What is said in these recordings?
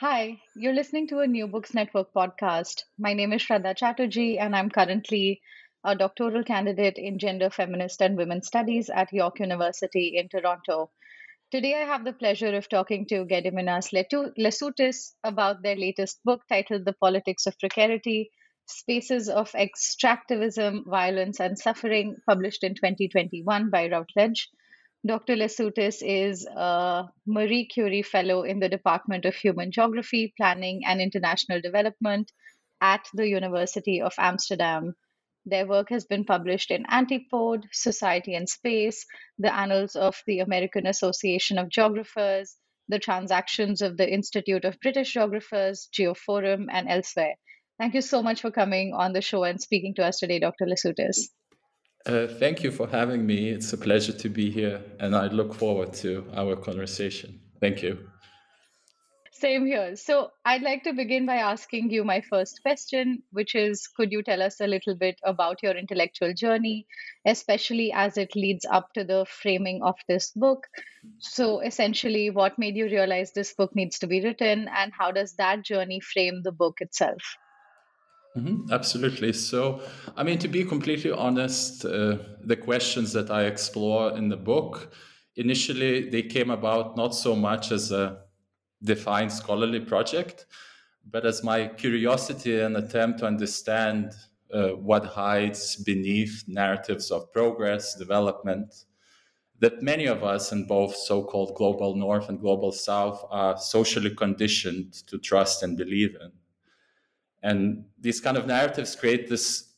Hi, you're listening to a New Books Network podcast. My name is Shraddha Chatterjee, and I'm currently a doctoral candidate in gender, feminist, and women's studies at York University in Toronto. Today, I have the pleasure of talking to Gediminas Lesutis about their latest book titled The Politics of Precarity Spaces of Extractivism, Violence, and Suffering, published in 2021 by Routledge. Dr. Lesutis is a Marie Curie Fellow in the Department of Human Geography, Planning, and International Development at the University of Amsterdam. Their work has been published in Antipode, Society and Space, the Annals of the American Association of Geographers, the Transactions of the Institute of British Geographers, Geoforum, and elsewhere. Thank you so much for coming on the show and speaking to us today, Dr. Lesutis. Uh, thank you for having me. It's a pleasure to be here, and I look forward to our conversation. Thank you. Same here. So, I'd like to begin by asking you my first question, which is Could you tell us a little bit about your intellectual journey, especially as it leads up to the framing of this book? So, essentially, what made you realize this book needs to be written, and how does that journey frame the book itself? Mm-hmm, absolutely. So, I mean, to be completely honest, uh, the questions that I explore in the book initially they came about not so much as a defined scholarly project, but as my curiosity and attempt to understand uh, what hides beneath narratives of progress, development, that many of us in both so called global north and global south are socially conditioned to trust and believe in. And these kind of narratives create this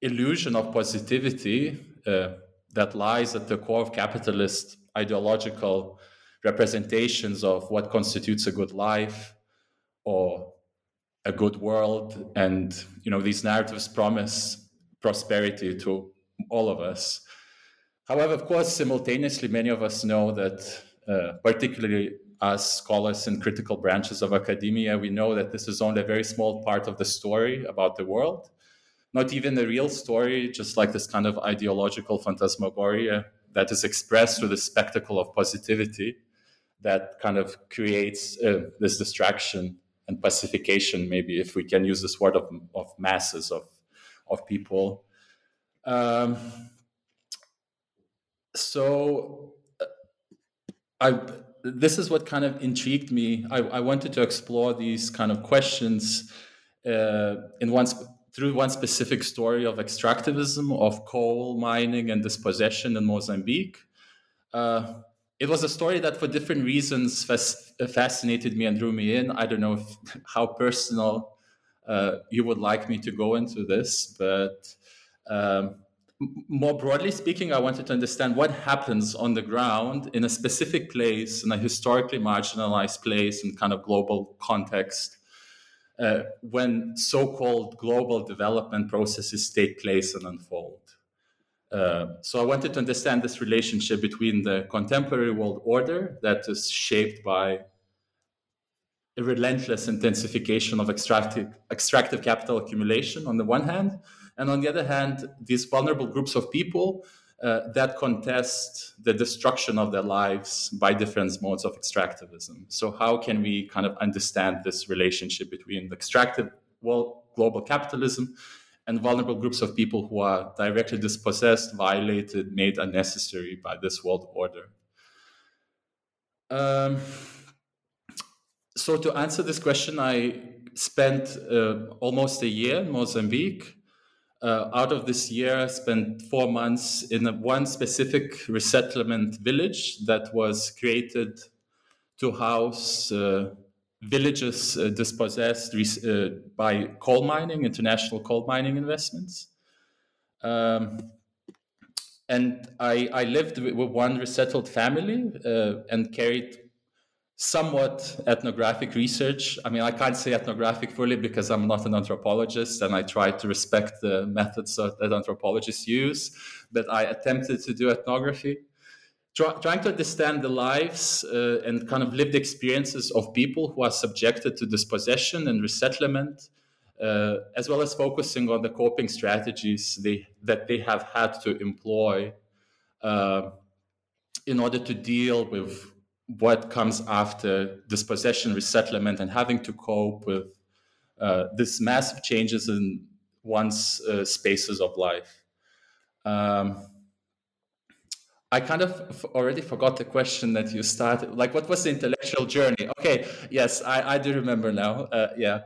illusion of positivity uh, that lies at the core of capitalist ideological representations of what constitutes a good life or a good world. And you know, these narratives promise prosperity to all of us. However, of course, simultaneously, many of us know that, uh, particularly as scholars in critical branches of academia, we know that this is only a very small part of the story about the world, not even the real story, just like this kind of ideological phantasmagoria that is expressed through the spectacle of positivity that kind of creates uh, this distraction and pacification, maybe if we can use this word of, of masses of, of people. Um, so uh, I this is what kind of intrigued me. I, I wanted to explore these kind of questions uh, in one sp- through one specific story of extractivism, of coal mining and dispossession in Mozambique. Uh, it was a story that, for different reasons, fas- fascinated me and drew me in. I don't know if, how personal uh, you would like me to go into this, but um, more broadly speaking, I wanted to understand what happens on the ground in a specific place, in a historically marginalized place, in kind of global context, uh, when so called global development processes take place and unfold. Uh, so I wanted to understand this relationship between the contemporary world order that is shaped by a relentless intensification of extractive, extractive capital accumulation on the one hand, and on the other hand, these vulnerable groups of people uh, that contest the destruction of their lives by different modes of extractivism. So, how can we kind of understand this relationship between the extractive well, global capitalism and vulnerable groups of people who are directly dispossessed, violated, made unnecessary by this world order? Um, so, to answer this question, I spent uh, almost a year in Mozambique uh, out of this year, spent four months in a, one specific resettlement village that was created to house uh, villages uh, dispossessed uh, by coal mining, international coal mining investments. Um, and I, I, lived with one resettled family uh, and carried somewhat ethnographic research. I mean, I can't say ethnographic fully because I'm not an anthropologist and I try to respect the methods that anthropologists use, but I attempted to do ethnography. Try, trying to understand the lives uh, and kind of lived experiences of people who are subjected to dispossession and resettlement, uh, as well as focusing on the coping strategies they, that they have had to employ uh, in order to deal with what comes after dispossession, resettlement, and having to cope with uh, this massive changes in one's uh, spaces of life. Um, I kind of already forgot the question that you started. Like, what was the intellectual journey? Okay, yes, I, I do remember now. Uh, yeah.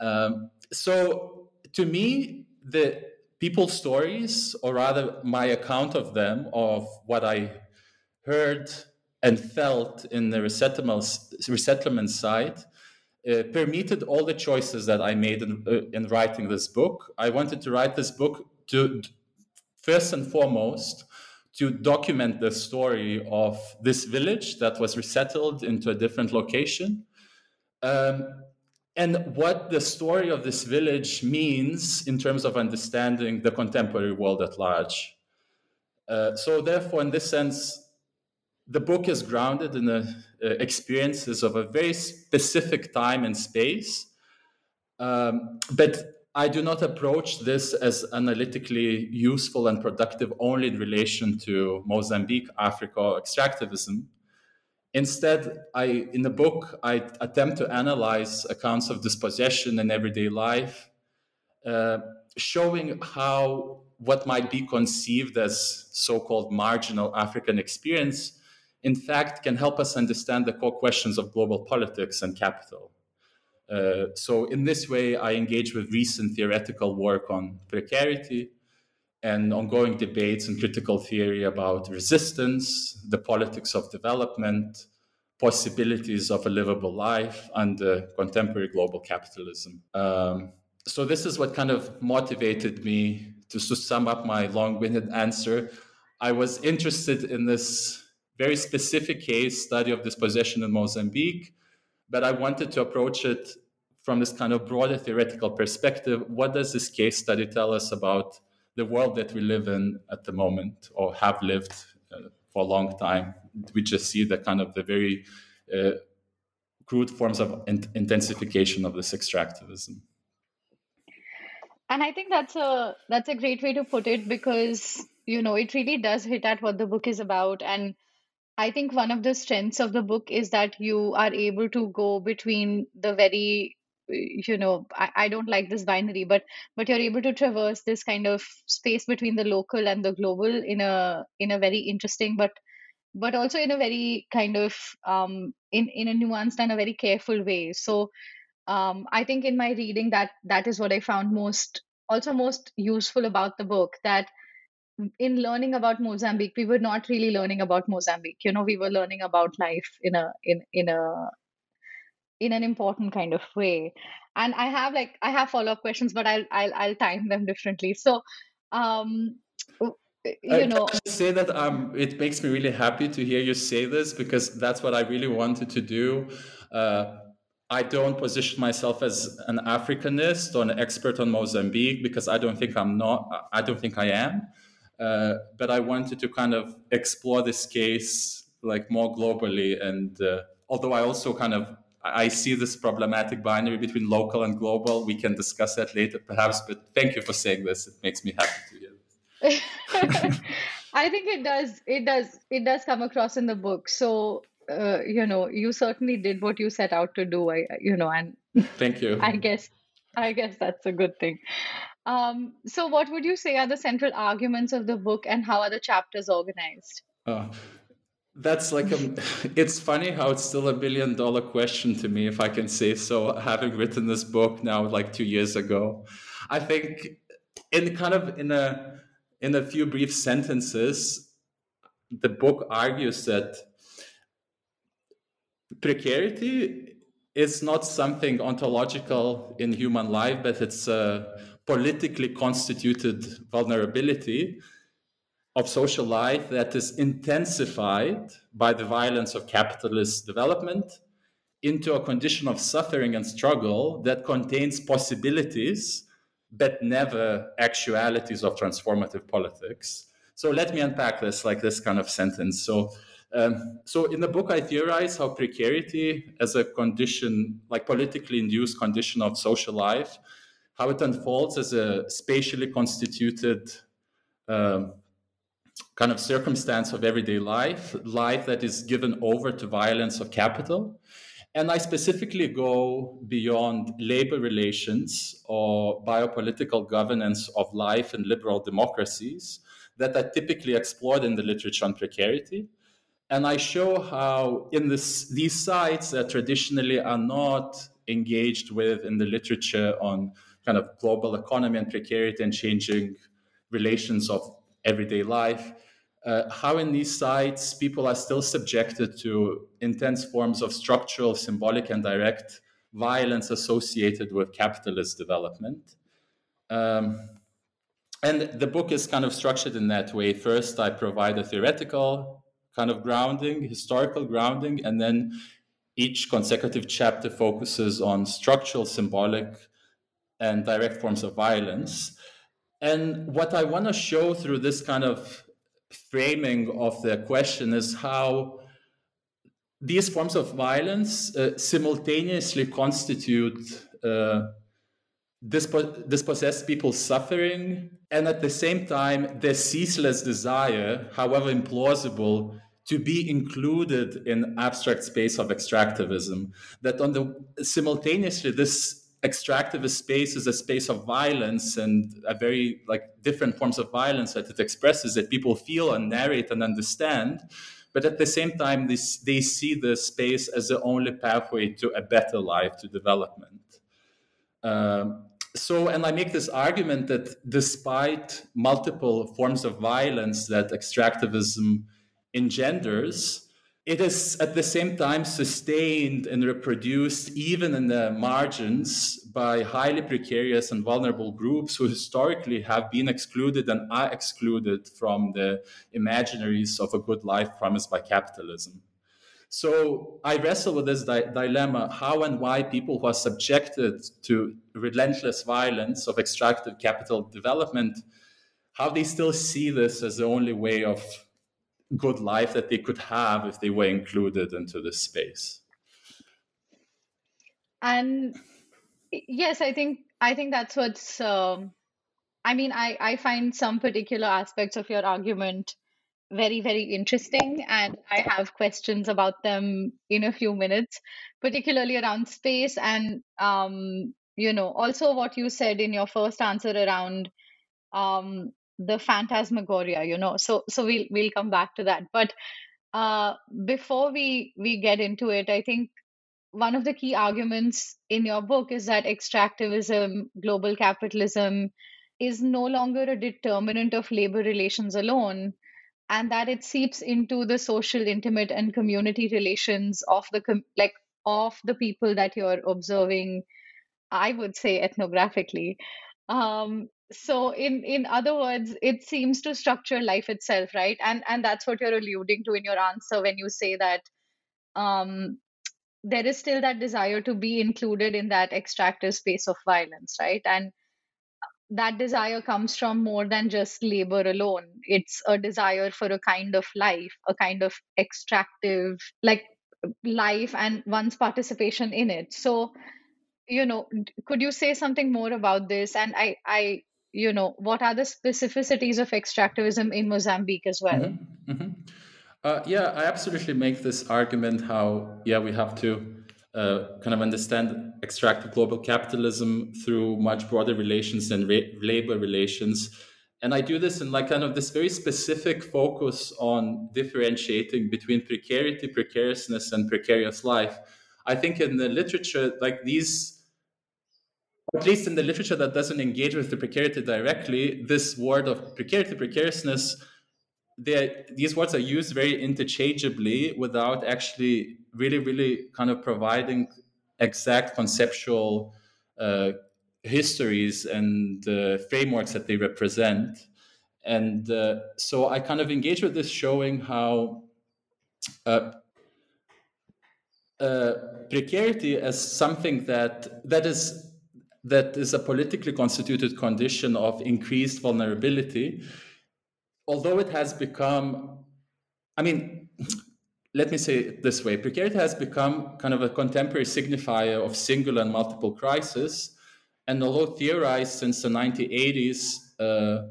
Um, so, to me, the people's stories, or rather my account of them, of what I heard and felt in the resettlement, side uh, permitted all the choices that I made in, uh, in writing this book. I wanted to write this book to, first and foremost, to document the story of this village that was resettled into a different location. Um, and what the story of this village means in terms of understanding the contemporary world at large. Uh, so, therefore, in this sense, the book is grounded in the uh, experiences of a very specific time and space. Um, but I do not approach this as analytically useful and productive only in relation to Mozambique, Africa, extractivism. Instead, I, in the book, I attempt to analyze accounts of dispossession in everyday life, uh, showing how what might be conceived as so called marginal African experience in fact, can help us understand the core questions of global politics and capital. Uh, so, in this way, I engage with recent theoretical work on precarity and ongoing debates and critical theory about resistance, the politics of development, possibilities of a livable life under contemporary global capitalism. Um, so, this is what kind of motivated me to, to sum up my long winded answer. I was interested in this very specific case study of dispossession in Mozambique, but I wanted to approach it from this kind of broader theoretical perspective. What does this case study tell us about the world that we live in at the moment or have lived uh, for a long time? We just see the kind of the very uh, crude forms of in- intensification of this extractivism. And I think that's a that's a great way to put it because you know it really does hit at what the book is about and I think one of the strengths of the book is that you are able to go between the very you know I, I don't like this binary but but you're able to traverse this kind of space between the local and the global in a in a very interesting but but also in a very kind of um in in a nuanced and a very careful way. So um i think in my reading that that is what i found most also most useful about the book that in learning about Mozambique, we were not really learning about Mozambique. You know, we were learning about life in a in in a in an important kind of way. And I have like I have follow up questions, but I'll I'll I'll time them differently. So, um, you know, I say that um, it makes me really happy to hear you say this because that's what I really wanted to do. Uh, I don't position myself as an Africanist or an expert on Mozambique because I don't think I'm not. I don't think I am. Uh, but I wanted to kind of explore this case like more globally. And uh, although I also kind of I see this problematic binary between local and global. We can discuss that later, perhaps. But thank you for saying this. It makes me happy to hear this. I think it does. It does. It does come across in the book. So uh, you know, you certainly did what you set out to do. I, you know, and thank you. I guess, I guess that's a good thing. Um, so, what would you say are the central arguments of the book, and how are the chapters organized? Uh, that's like a. It's funny how it's still a billion dollar question to me, if I can say so. Having written this book now, like two years ago, I think in kind of in a in a few brief sentences, the book argues that precarity is not something ontological in human life, but it's a politically constituted vulnerability of social life that is intensified by the violence of capitalist development into a condition of suffering and struggle that contains possibilities but never actualities of transformative politics. So let me unpack this like this kind of sentence. So um, so in the book, I theorize how precarity as a condition, like politically induced condition of social life, how it unfolds as a spatially constituted um, kind of circumstance of everyday life, life that is given over to violence of capital. And I specifically go beyond labor relations or biopolitical governance of life in liberal democracies that are typically explored in the literature on precarity and I show how in this, these sites that traditionally are not engaged with in the literature on kind of global economy and precarity and changing relations of everyday life, uh, how in these sites people are still subjected to intense forms of structural, symbolic, and direct violence associated with capitalist development. Um, and the book is kind of structured in that way. First, I provide a theoretical kind of grounding, historical grounding, and then each consecutive chapter focuses on structural, symbolic, and direct forms of violence. And what I want to show through this kind of framing of the question is how these forms of violence uh, simultaneously constitute uh, dispo- dispossessed people's suffering and at the same time their ceaseless desire, however implausible, to be included in abstract space of extractivism that on the simultaneously this extractivist space is a space of violence and a very like different forms of violence that it expresses that people feel and narrate and understand. But at the same time this, they see the space as the only pathway to a better life to development. Um, so and i make this argument that despite multiple forms of violence that extractivism engenders, it is at the same time sustained and reproduced even in the margins by highly precarious and vulnerable groups who historically have been excluded and are excluded from the imaginaries of a good life promised by capitalism. So I wrestle with this di- dilemma how and why people who are subjected to relentless violence of extractive capital development, how they still see this as the only way of good life that they could have if they were included into this space. And yes i think i think that's what's um, i mean i i find some particular aspects of your argument very very interesting and i have questions about them in a few minutes particularly around space and um you know also what you said in your first answer around um the phantasmagoria you know so so we'll we'll come back to that. But uh before we we get into it i think one of the key arguments in your book is that extractivism global capitalism is no longer a determinant of labor relations alone and that it seeps into the social intimate and community relations of the com- like of the people that you're observing i would say ethnographically. Um, so in in other words it seems to structure life itself right and and that's what you're alluding to in your answer when you say that um there is still that desire to be included in that extractive space of violence right and that desire comes from more than just labor alone. It's a desire for a kind of life, a kind of extractive, like life and one's participation in it. So, you know, could you say something more about this? And I, I, you know, what are the specificities of extractivism in Mozambique as well? Mm-hmm, mm-hmm. Uh, yeah, I absolutely make this argument how, yeah, we have to uh, kind of understand extractive global capitalism through much broader relations than labor relations. And I do this in like kind of this very specific focus on differentiating between precarity, precariousness, and precarious life. I think in the literature, like these, at least in the literature that doesn't engage with the precarity directly, this word of precarity, precariousness these words are used very interchangeably without actually really, really kind of providing exact conceptual uh, histories and uh, frameworks that they represent. And uh, so I kind of engage with this, showing how uh, uh, precarity as something that that is that is a politically constituted condition of increased vulnerability although it has become, I mean, let me say it this way precarity has become kind of a contemporary signifier of singular and multiple crises. And although theorized since the 1980s, uh,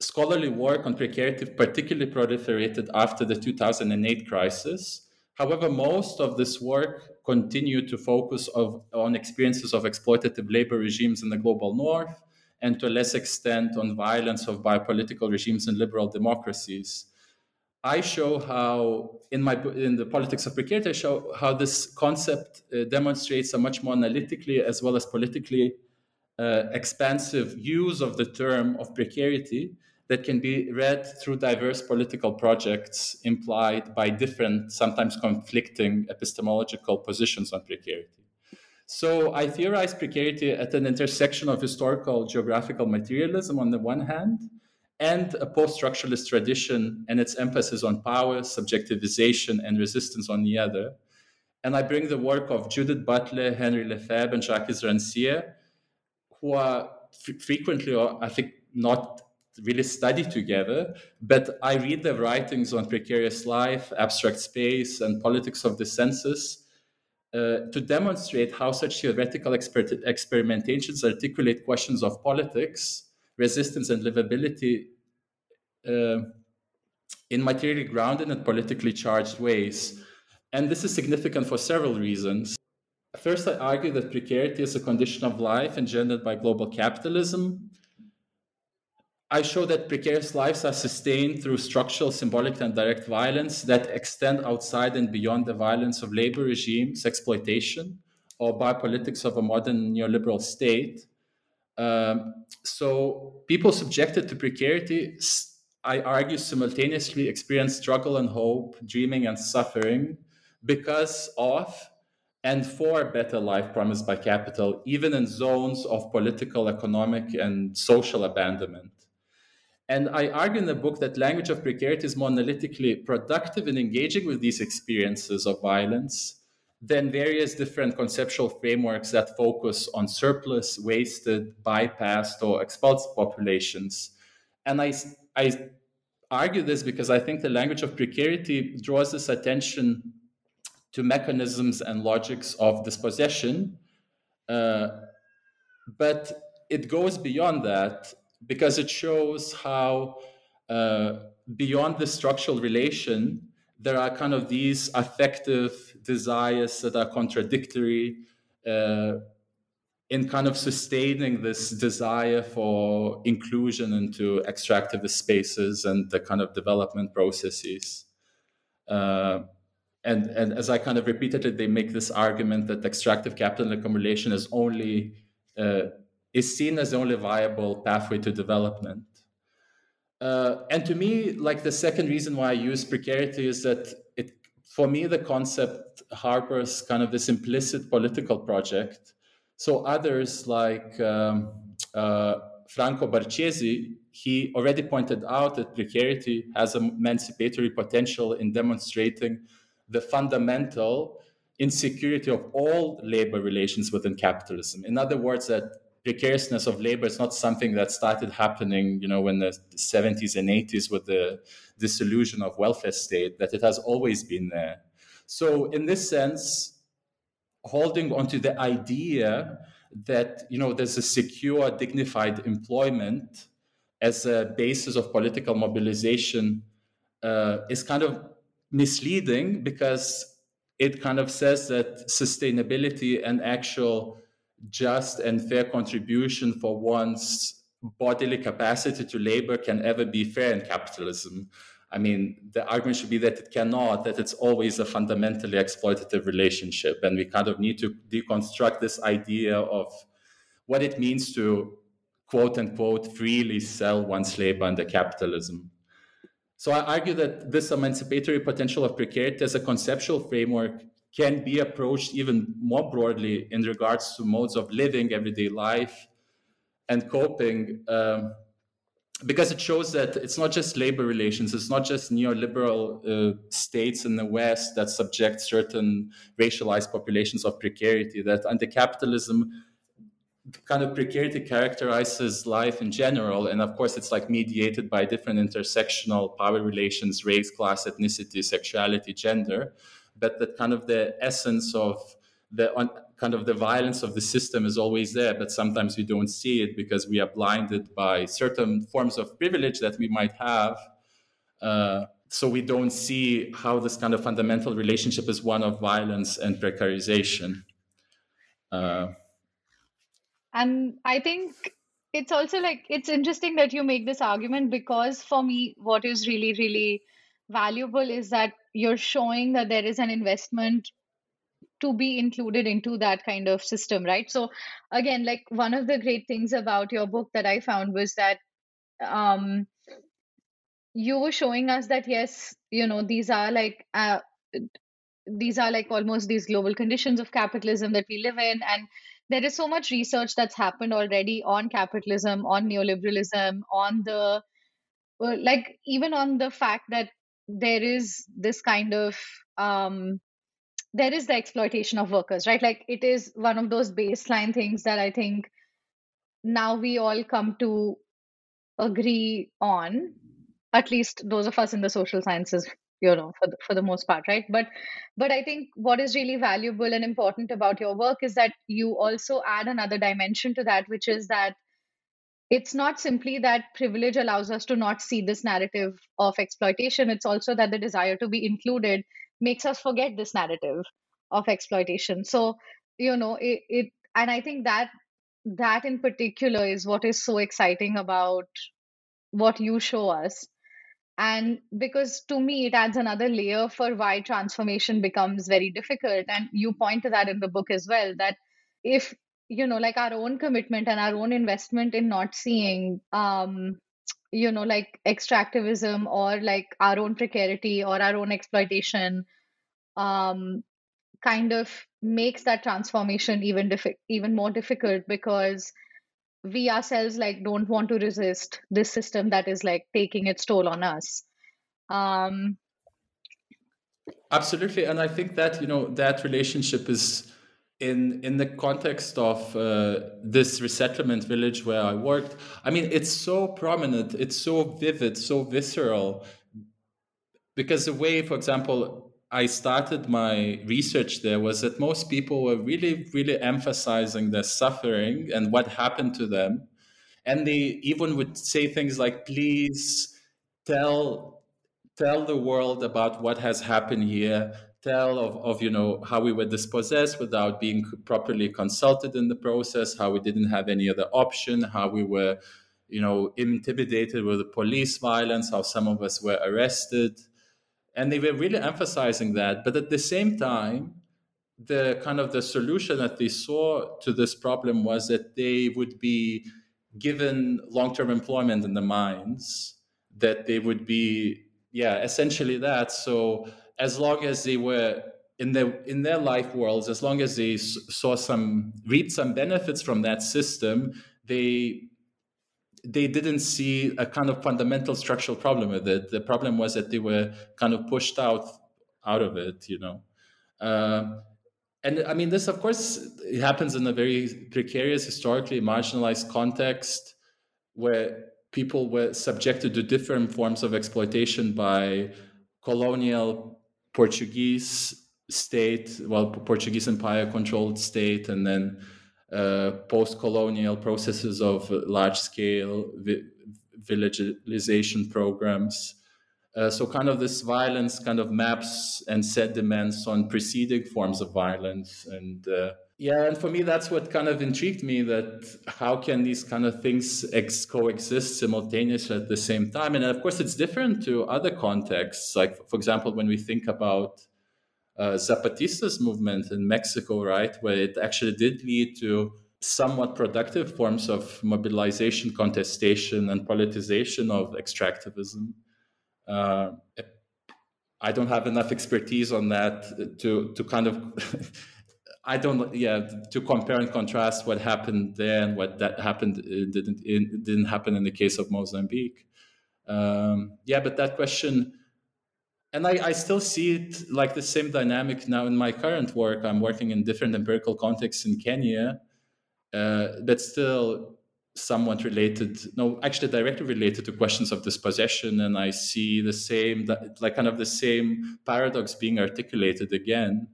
scholarly work on precarity particularly proliferated after the 2008 crisis. However, most of this work continued to focus of, on experiences of exploitative labor regimes in the global north and to a less extent on violence of biopolitical regimes in liberal democracies. I show how, in my in the politics of precarity, I show how this concept uh, demonstrates a much more analytically as well as politically uh, expansive use of the term of precarity that can be read through diverse political projects implied by different, sometimes conflicting epistemological positions on precarity. So I theorize precarity at an intersection of historical geographical materialism on the one hand and a post structuralist tradition and its emphasis on power, subjectivization, and resistance on the other. And I bring the work of Judith Butler, Henri Lefebvre, and Jacques Rancière, who are f- frequently, or I think, not really study together, but I read their writings on precarious life, abstract space, and politics of the census uh, to demonstrate how such theoretical exper- experimentations articulate questions of politics, resistance, and livability uh, in materially grounded and politically charged ways. And this is significant for several reasons. First, I argue that precarity is a condition of life engendered by global capitalism, I show that precarious lives are sustained through structural, symbolic, and direct violence that extend outside and beyond the violence of labor regimes, exploitation, or biopolitics of a modern neoliberal state. Um, so, people subjected to precarity, I argue, simultaneously experience struggle and hope, dreaming and suffering because of and for a better life promised by capital, even in zones of political, economic, and social abandonment. And I argue in the book that language of precarity is more analytically productive in engaging with these experiences of violence than various different conceptual frameworks that focus on surplus, wasted, bypassed, or expulsed populations. And I, I argue this because I think the language of precarity draws this attention to mechanisms and logics of dispossession. Uh, but it goes beyond that because it shows how uh, beyond the structural relation, there are kind of these affective desires that are contradictory uh, in kind of sustaining this desire for inclusion into extractivist spaces and the kind of development processes. Uh, and, and as I kind of repeated it, they make this argument that extractive capital accumulation is only uh, is seen as the only viable pathway to development. Uh, and to me, like the second reason why I use precarity is that it, for me, the concept harbors kind of this implicit political project. So others like um, uh, Franco Barchiesi, he already pointed out that precarity has emancipatory potential in demonstrating the fundamental insecurity of all labor relations within capitalism. In other words, that precariousness of labor is not something that started happening, you know, in the 70s and 80s with the dissolution of welfare state, that it has always been there. So in this sense, holding onto the idea that, you know, there's a secure, dignified employment as a basis of political mobilization uh, is kind of misleading because it kind of says that sustainability and actual just and fair contribution for one's bodily capacity to labor can ever be fair in capitalism. I mean, the argument should be that it cannot, that it's always a fundamentally exploitative relationship. And we kind of need to deconstruct this idea of what it means to quote unquote freely sell one's labor under capitalism. So I argue that this emancipatory potential of precarity as a conceptual framework can be approached even more broadly in regards to modes of living, everyday life, and coping, um, because it shows that it's not just labor relations, it's not just neoliberal uh, states in the West that subject certain racialized populations of precarity, that under capitalism, kind of precarity characterizes life in general and of course it's like mediated by different intersectional power relations race class ethnicity sexuality gender but that kind of the essence of the on, kind of the violence of the system is always there, but sometimes we don't see it because we are blinded by certain forms of privilege that we might have. Uh, so we don't see how this kind of fundamental relationship is one of violence and precarization. Uh, and I think it's also like it's interesting that you make this argument because for me, what is really, really valuable is that you're showing that there is an investment to be included into that kind of system right? So again like one of the great things about your book that i found was that um you were showing us that yes you know these are like uh, these are like almost these global conditions of capitalism that we live in and there is so much research that's happened already on capitalism on neoliberalism on the like even on the fact that there is this kind of um, there is the exploitation of workers right? Like it is one of those baseline things that i think now we all come to agree on. At least those of us in the social sciences you know for the, for the most part right? But but i think what is really valuable and important about your work is that you also add another dimension to that which is that it's not simply that privilege allows us to not see this narrative of exploitation. It's also that the desire to be included makes us forget this narrative of exploitation. So you know it, it and i think that that in particular is what is so exciting about what you show us. And because to me it adds another layer for why transformation becomes very difficult. And you point to that in the book as well that if you know like our own commitment and our own investment in not seeing um you know like extractivism or like our own precarity or our own exploitation um kind of makes that transformation even diffi- even more difficult because we ourselves like don't want to resist this system that is like taking its toll on us. Um absolutely and i think that you know that relationship is in in the context of uh, this resettlement village where I worked, I mean, it's so prominent, it's so vivid, so visceral. Because the way, for example, I started my research there was that most people were really, really emphasizing their suffering and what happened to them, and they even would say things like, "Please tell tell the world about what has happened here." Tell of, of you know how we were dispossessed without being properly consulted in the process how we didn't have any other option how we were you know intimidated with the police violence how some of us were arrested. And they were really emphasizing that. But at the same time the kind of the solution that they saw to this problem was that they would be given long-term employment in the mines that they would be yeah essentially that. So as long as they were in their in their life worlds, as long as they saw some reaped some benefits from that system, they they didn't see a kind of fundamental structural problem with it. The problem was that they were kind of pushed out out of it, you know. Uh, and I mean, this, of course, it happens in a very precarious, historically marginalized context where people were subjected to different forms of exploitation by colonial Portuguese state, well, Portuguese empire controlled state, and then uh, post colonial processes of large scale vi- villagization programs. Uh, so, kind of this violence kind of maps and sediments on preceding forms of violence. And uh, yeah, and for me, that's what kind of intrigued me that how can these kind of things ex- coexist simultaneously at the same time? And of course, it's different to other contexts. Like, for example, when we think about uh, Zapatista's movement in Mexico, right, where it actually did lead to somewhat productive forms of mobilization, contestation, and politicization of extractivism. Uh, I don't have enough expertise on that to to kind of. I don't, yeah, to compare and contrast what happened there and what that happened it didn't it didn't happen in the case of Mozambique. Um, yeah, but that question, and I, I still see it like the same dynamic now in my current work. I'm working in different empirical contexts in Kenya, uh, but still somewhat related no actually directly related to questions of dispossession and i see the same like kind of the same paradox being articulated again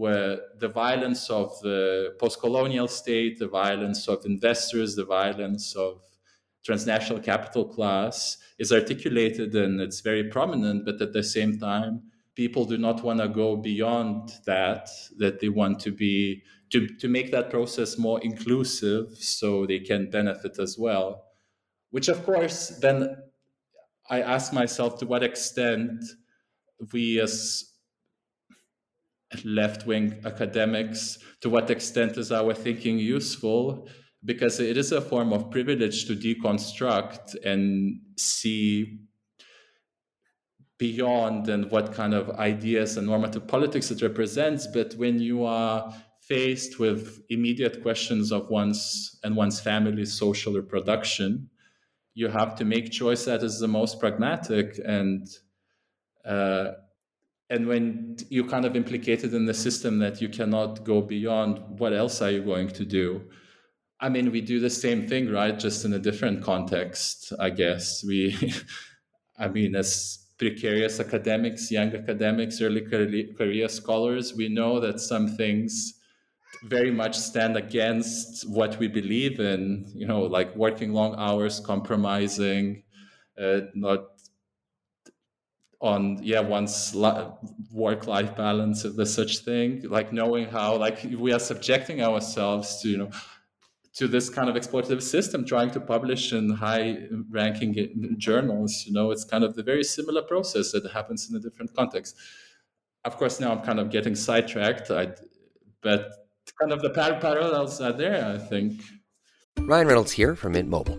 where the violence of the post-colonial state the violence of investors the violence of transnational capital class is articulated and it's very prominent but at the same time people do not want to go beyond that that they want to be to, to make that process more inclusive so they can benefit as well. Which, of course, then I ask myself to what extent we as left wing academics, to what extent is our thinking useful? Because it is a form of privilege to deconstruct and see beyond and what kind of ideas and normative politics it represents. But when you are faced with immediate questions of one's and one's family's social reproduction, you have to make choice that is the most pragmatic and uh, and when you're kind of implicated in the system that you cannot go beyond what else are you going to do? I mean we do the same thing right? Just in a different context i guess. We i mean as precarious academics young academics early career scholars we know that some things very much stand against what we believe in you know like working long hours compromising uh, not on yeah one's work life balance if there's such thing like knowing how like we are subjecting ourselves to you know to this kind of exploitative system trying to publish in high ranking journals you know it's kind of the very similar process that happens in a different context of course now i'm kind of getting sidetracked I, but kind of the parallels are there, I think. Ryan Reynolds here from Mint Mobile.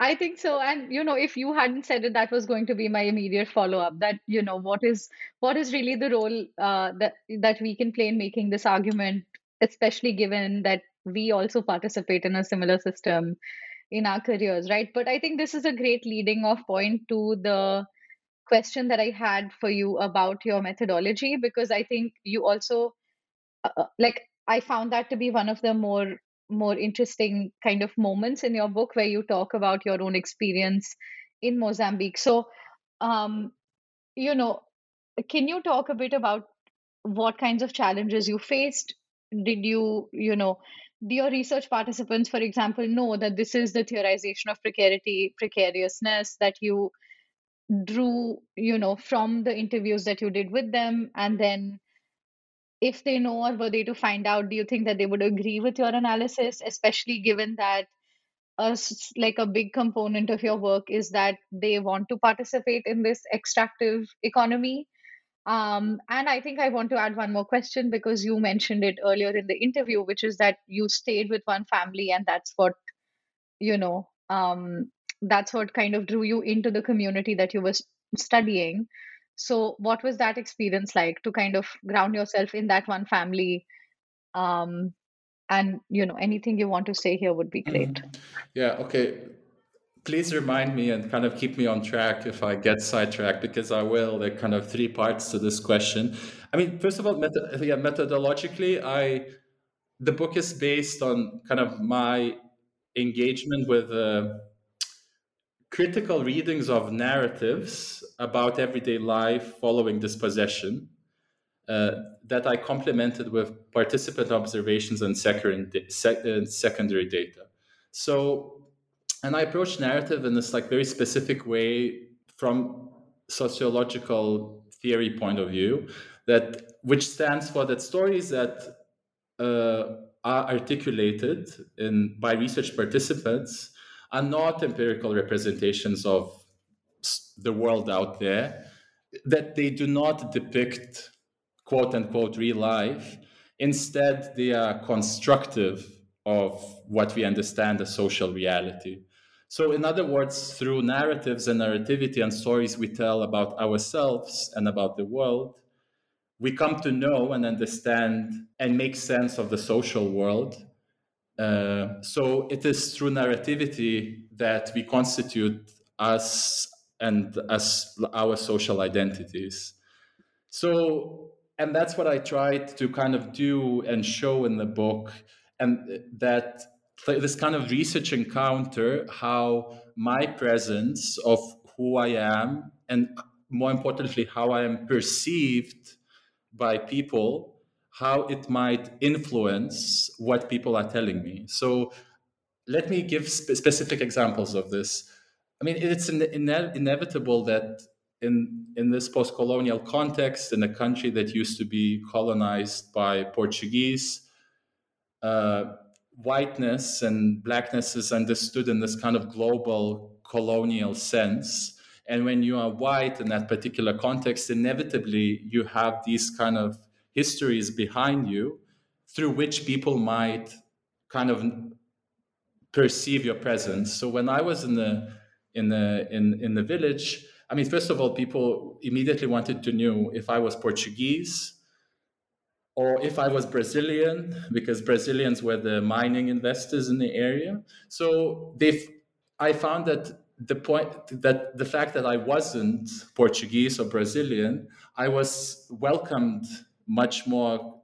I think so. And you know, if you hadn't said it, that was going to be my immediate follow-up. That you know, what is what is really the role uh, that that we can play in making this argument, especially given that we also participate in a similar system in our careers, right? But I think this is a great leading off point to the question that I had for you about your methodology, because I think you also uh, uh like I found that to be one of the more more interesting kind of moments in your book where you talk about your own experience in Mozambique. So, um, you know, can you talk a bit about what kinds of challenges you faced did you you know do your research participants for example know that this is the theorization of precarity precariousness that you drew you know from the interviews that you did with them and then if they know or were they to find out do you think that they would agree with your analysis especially given that a like a big component of your work is that they want to participate in this extractive economy um, and I think I want to add one more question because you mentioned it earlier in the interview, which is that you stayed with one family, and that's what, you know, um, that's what kind of drew you into the community that you were studying. So, what was that experience like to kind of ground yourself in that one family? Um, and you know, anything you want to say here would be great. Mm-hmm. Yeah. Okay please remind me and kind of keep me on track if I get sidetracked because I will. There are kind of three parts to this question. I mean, first of all, method, yeah, methodologically, I the book is based on kind of my engagement with uh, critical readings of narratives about everyday life following dispossession uh, that I complemented with participant observations and secondary data. So and I approach narrative in this like very specific way from sociological theory point of view that which stands for that stories that uh, are articulated in by research participants are not empirical representations of the world out there that they do not depict quote unquote real life instead they are constructive of what we understand as social reality. So, in other words, through narratives and narrativity and stories we tell about ourselves and about the world, we come to know and understand and make sense of the social world. Uh, so, it is through narrativity that we constitute us and as our social identities. So, and that's what I tried to kind of do and show in the book and that this kind of research encounter how my presence of who I am and more importantly how I am perceived by people how it might influence what people are telling me so let me give spe- specific examples of this i mean it's ine- inevitable that in in this post-colonial context in a country that used to be colonized by portuguese uh, whiteness and blackness is understood in this kind of global colonial sense. And when you are white in that particular context, inevitably you have these kind of histories behind you through which people might kind of perceive your presence. So when I was in the in the in, in the village, I mean, first of all, people immediately wanted to know if I was Portuguese or if I was Brazilian, because Brazilians were the mining investors in the area. So they, I found that the point that the fact that I wasn't Portuguese or Brazilian, I was welcomed much more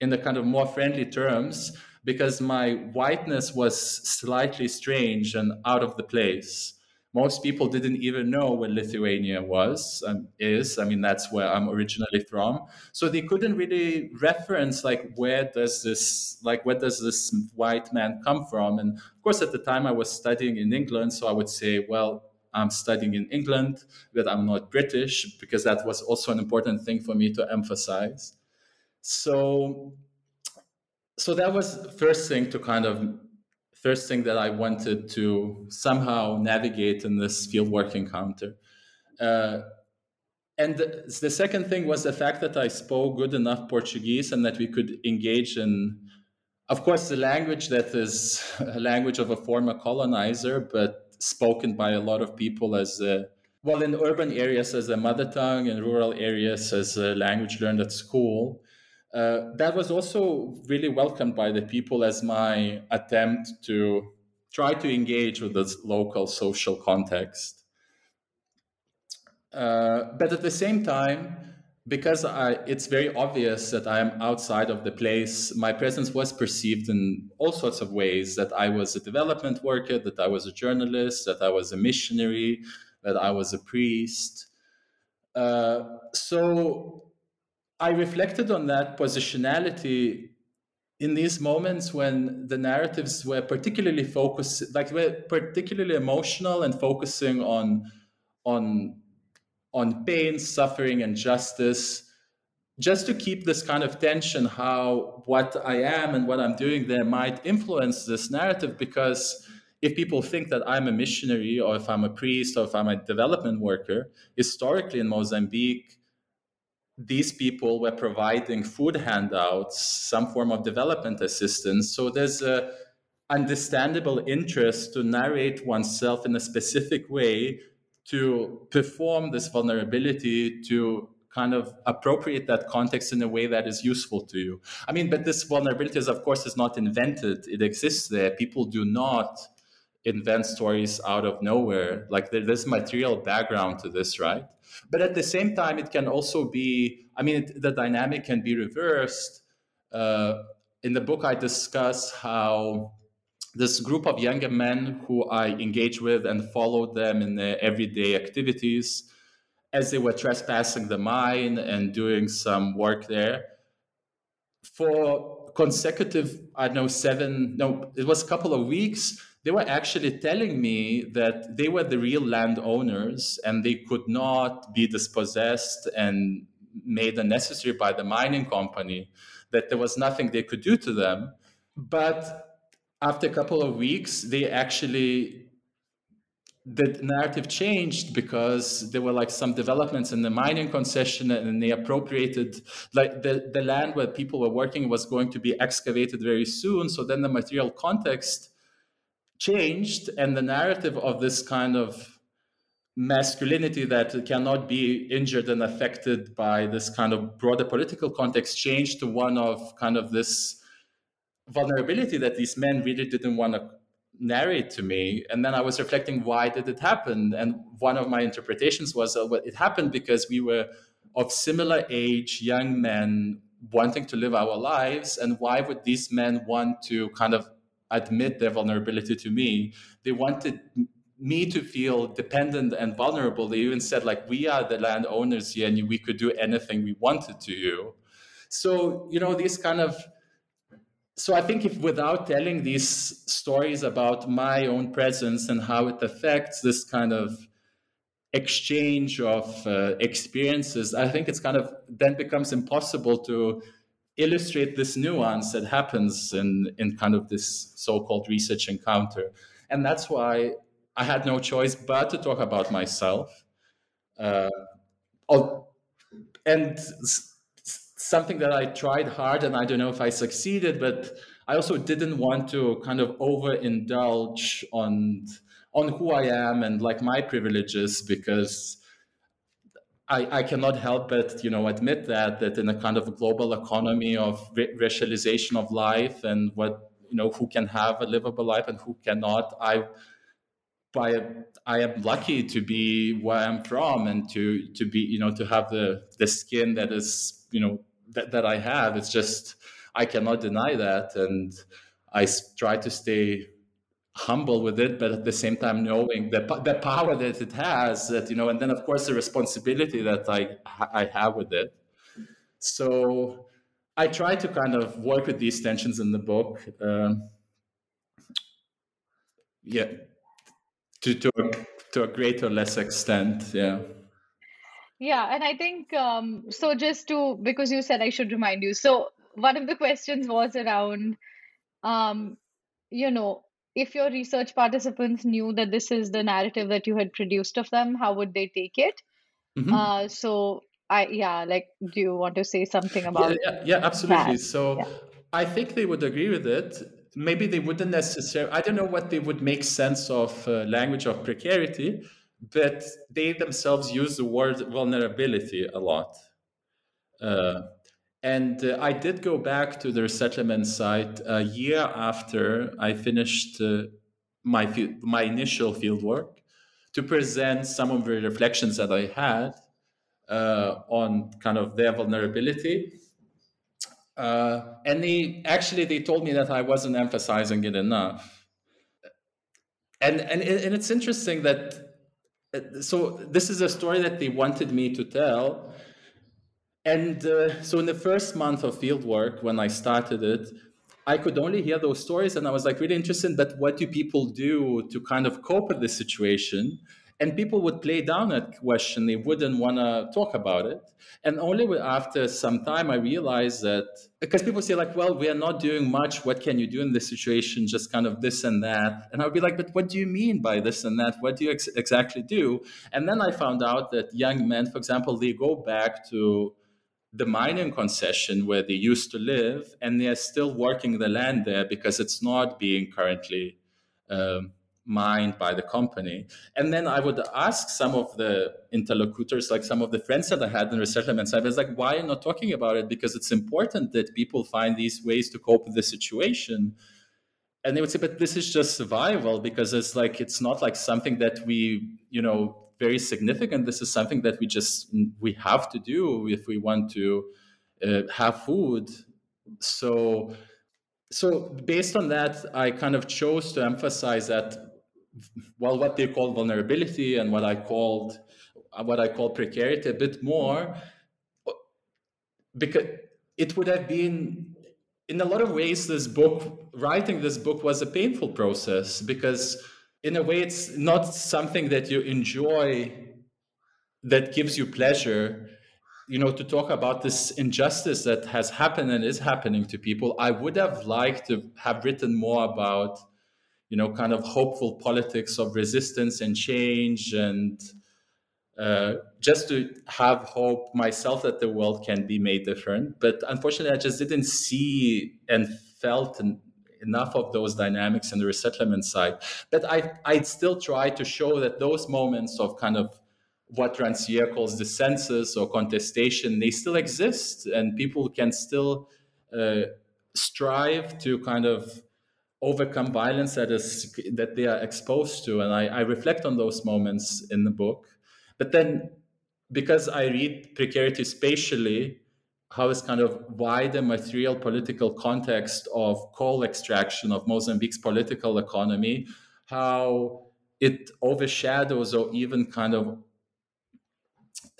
in the kind of more friendly terms because my whiteness was slightly strange and out of the place most people didn't even know where Lithuania was um, is. I mean, that's where I'm originally from. So they couldn't really reference like where does this like where does this white man come from? And of course, at the time I was studying in England, so I would say, well, I'm studying in England, but I'm not British because that was also an important thing for me to emphasize. So, so that was first thing to kind of first thing that I wanted to somehow navigate in this fieldwork encounter. Uh, and the, the, second thing was the fact that I spoke good enough Portuguese and that we could engage in, of course, the language that is a language of a former colonizer, but spoken by a lot of people as a, well, in urban areas as a mother tongue, in rural areas as a language learned at school. Uh, that was also really welcomed by the people as my attempt to try to engage with this local social context. Uh, but at the same time, because I, it's very obvious that I am outside of the place, my presence was perceived in all sorts of ways that I was a development worker, that I was a journalist, that I was a missionary, that I was a priest. Uh, so I reflected on that positionality in these moments when the narratives were particularly focused, like were particularly emotional and focusing on on on pain, suffering, and justice, just to keep this kind of tension, how what I am and what I'm doing there might influence this narrative, because if people think that I'm a missionary or if I'm a priest or if I'm a development worker, historically in Mozambique, these people were providing food handouts, some form of development assistance. So there's a understandable interest to narrate oneself in a specific way to perform this vulnerability to kind of appropriate that context in a way that is useful to you. I mean, but this vulnerability is, of course, is not invented. It exists there. People do not invent stories out of nowhere. Like there's material background to this, right? But at the same time, it can also be, I mean, it, the dynamic can be reversed. Uh, in the book, I discuss how this group of younger men who I engage with and followed them in their everyday activities as they were trespassing the mine and doing some work there. For consecutive, I don't know, seven, no, it was a couple of weeks, they were actually telling me that they were the real landowners and they could not be dispossessed and made unnecessary by the mining company, that there was nothing they could do to them. But after a couple of weeks, they actually the narrative changed because there were like some developments in the mining concession and they appropriated like the, the land where people were working was going to be excavated very soon so then the material context changed and the narrative of this kind of masculinity that cannot be injured and affected by this kind of broader political context changed to one of kind of this vulnerability that these men really didn't want to narrate to me. And then i was reflecting why did it happen? And one of my interpretations was uh, well, it happened because we were of similar age young men wanting to live our lives and why would these men want to kind of admit their vulnerability to me they wanted me to feel dependent and vulnerable. They even said like we are the landowners here and we could do anything we wanted to you. So you know these kind of so I think if without telling these stories about my own presence and how it affects this kind of exchange of uh, experiences, I think it's kind of then becomes impossible to illustrate this nuance that happens in in kind of this so-called research encounter, and that's why I had no choice but to talk about myself. Uh, and something that I tried hard, and I don't know if I succeeded, but I also didn't want to kind of overindulge on on who I am and like my privileges because I, I cannot help but you know admit that that in a kind of global economy of racialization of life and what you know who can have a livable life and who cannot I by I am lucky to be where I'm from and to to be you know to have the the skin that is you know that, that I have. It's just I cannot deny that, and I try to stay humble with it, but at the same time knowing the the power that it has. That you know, and then of course the responsibility that I I have with it. So I try to kind of work with these tensions in the book. Um, yeah, to to a, to a greater or less extent. Yeah. Yeah, and I think um, so. Just to because you said I should remind you. So one of the questions was around, um, you know, if your research participants knew that this is the narrative that you had produced of them, how would they take it? Mm-hmm. Uh, so I yeah, like, do you want to say something about? Yeah, yeah, yeah absolutely. That? So yeah. I think they would agree with it. Maybe they wouldn't necessarily. I don't know what they would make sense of uh, language of precarity but they themselves use the word vulnerability a lot. Uh, and uh, I did go back to the resettlement site a year after I finished uh, my my initial field work to present some of the reflections that I had uh, on kind of their vulnerability. Uh, and they actually they told me that I wasn't emphasizing it enough. And and and it's interesting that so this is a story that they wanted me to tell and uh, so in the first month of field work when i started it I could only hear those stories and I was like really interested, but what do people do to kind of cope with this situation? And people would play down that question. They wouldn't want to talk about it. And only after some time, I realized that because people say, like, well, we are not doing much. What can you do in this situation? Just kind of this and that. And I would be like, but what do you mean by this and that? What do you ex- exactly do? And then I found out that young men, for example, they go back to the mining concession where they used to live, and they're still working the land there because it's not being currently um, mined by the company. And then I would ask some of the interlocutors, like some of the friends that I had in resettlements, I was like, why are you not talking about it? Because it's important that people find these ways to cope with the situation. And they would say, but this is just survival because it's like, it's not like something that we, you know, very significant. This is something that we just we have to do if we want to uh, have food. So, so based on that, I kind of chose to emphasize that, well, what they call vulnerability and what I called what I call precarity a bit more, because it would have been in a lot of ways this book writing this book was a painful process because in a way it's not something that you enjoy that gives you pleasure you know to talk about this injustice that has happened and is happening to people. I would have liked to have written more about you know kind of hopeful politics of resistance and change and uh, just to have hope myself that the world can be made different. But unfortunately i just didn't see and felt and enough of those dynamics in the resettlement side. But I, I'd still try to show that those moments of kind of what Rancière calls dissensus or contestation, they still exist, and people can still uh, strive to kind of overcome violence that is that they are exposed to. And I, I reflect on those moments in the book. But then, because I read precarity spatially, how is kind of why the material political context of coal extraction of Mozambique's political economy, how it overshadows or even kind of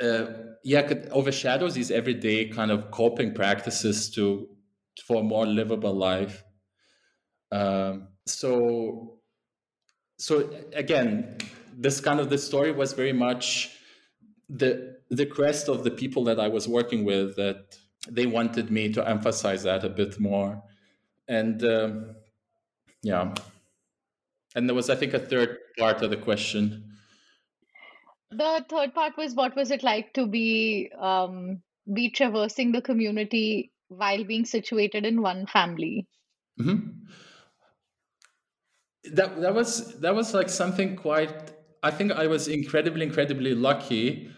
uh, yeah overshadows these everyday kind of coping practices to for a more livable life. Um, so so again, this kind of the story was very much the the quest of the people that I was working with that they wanted me to emphasize that a bit more. And um, yeah. And there was, I think, a third part of the question. The third part was what was it like to be um, be traversing the community while being situated in one family? Mm-hmm. That that was that was like something quite. I think I was incredibly incredibly lucky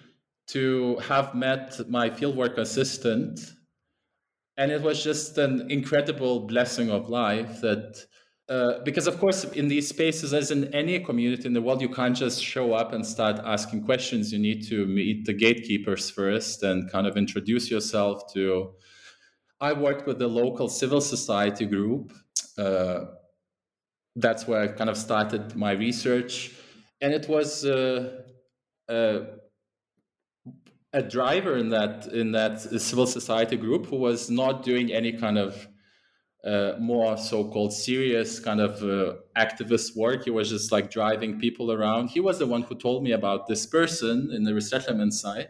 to have met my fieldwork assistant. And it was just an incredible blessing of life that, uh, because of course, in these spaces, as in any community in the world, you can't just show up and start asking questions. You need to meet the gatekeepers first and kind of introduce yourself to. I worked with the local civil society group. Uh, that's where I kind of started my research. And it was uh, uh a driver in that in that civil society group who was not doing any kind of uh, more so-called serious kind of uh, activist work. He was just like driving people around. He was the one who told me about this person in the resettlement site.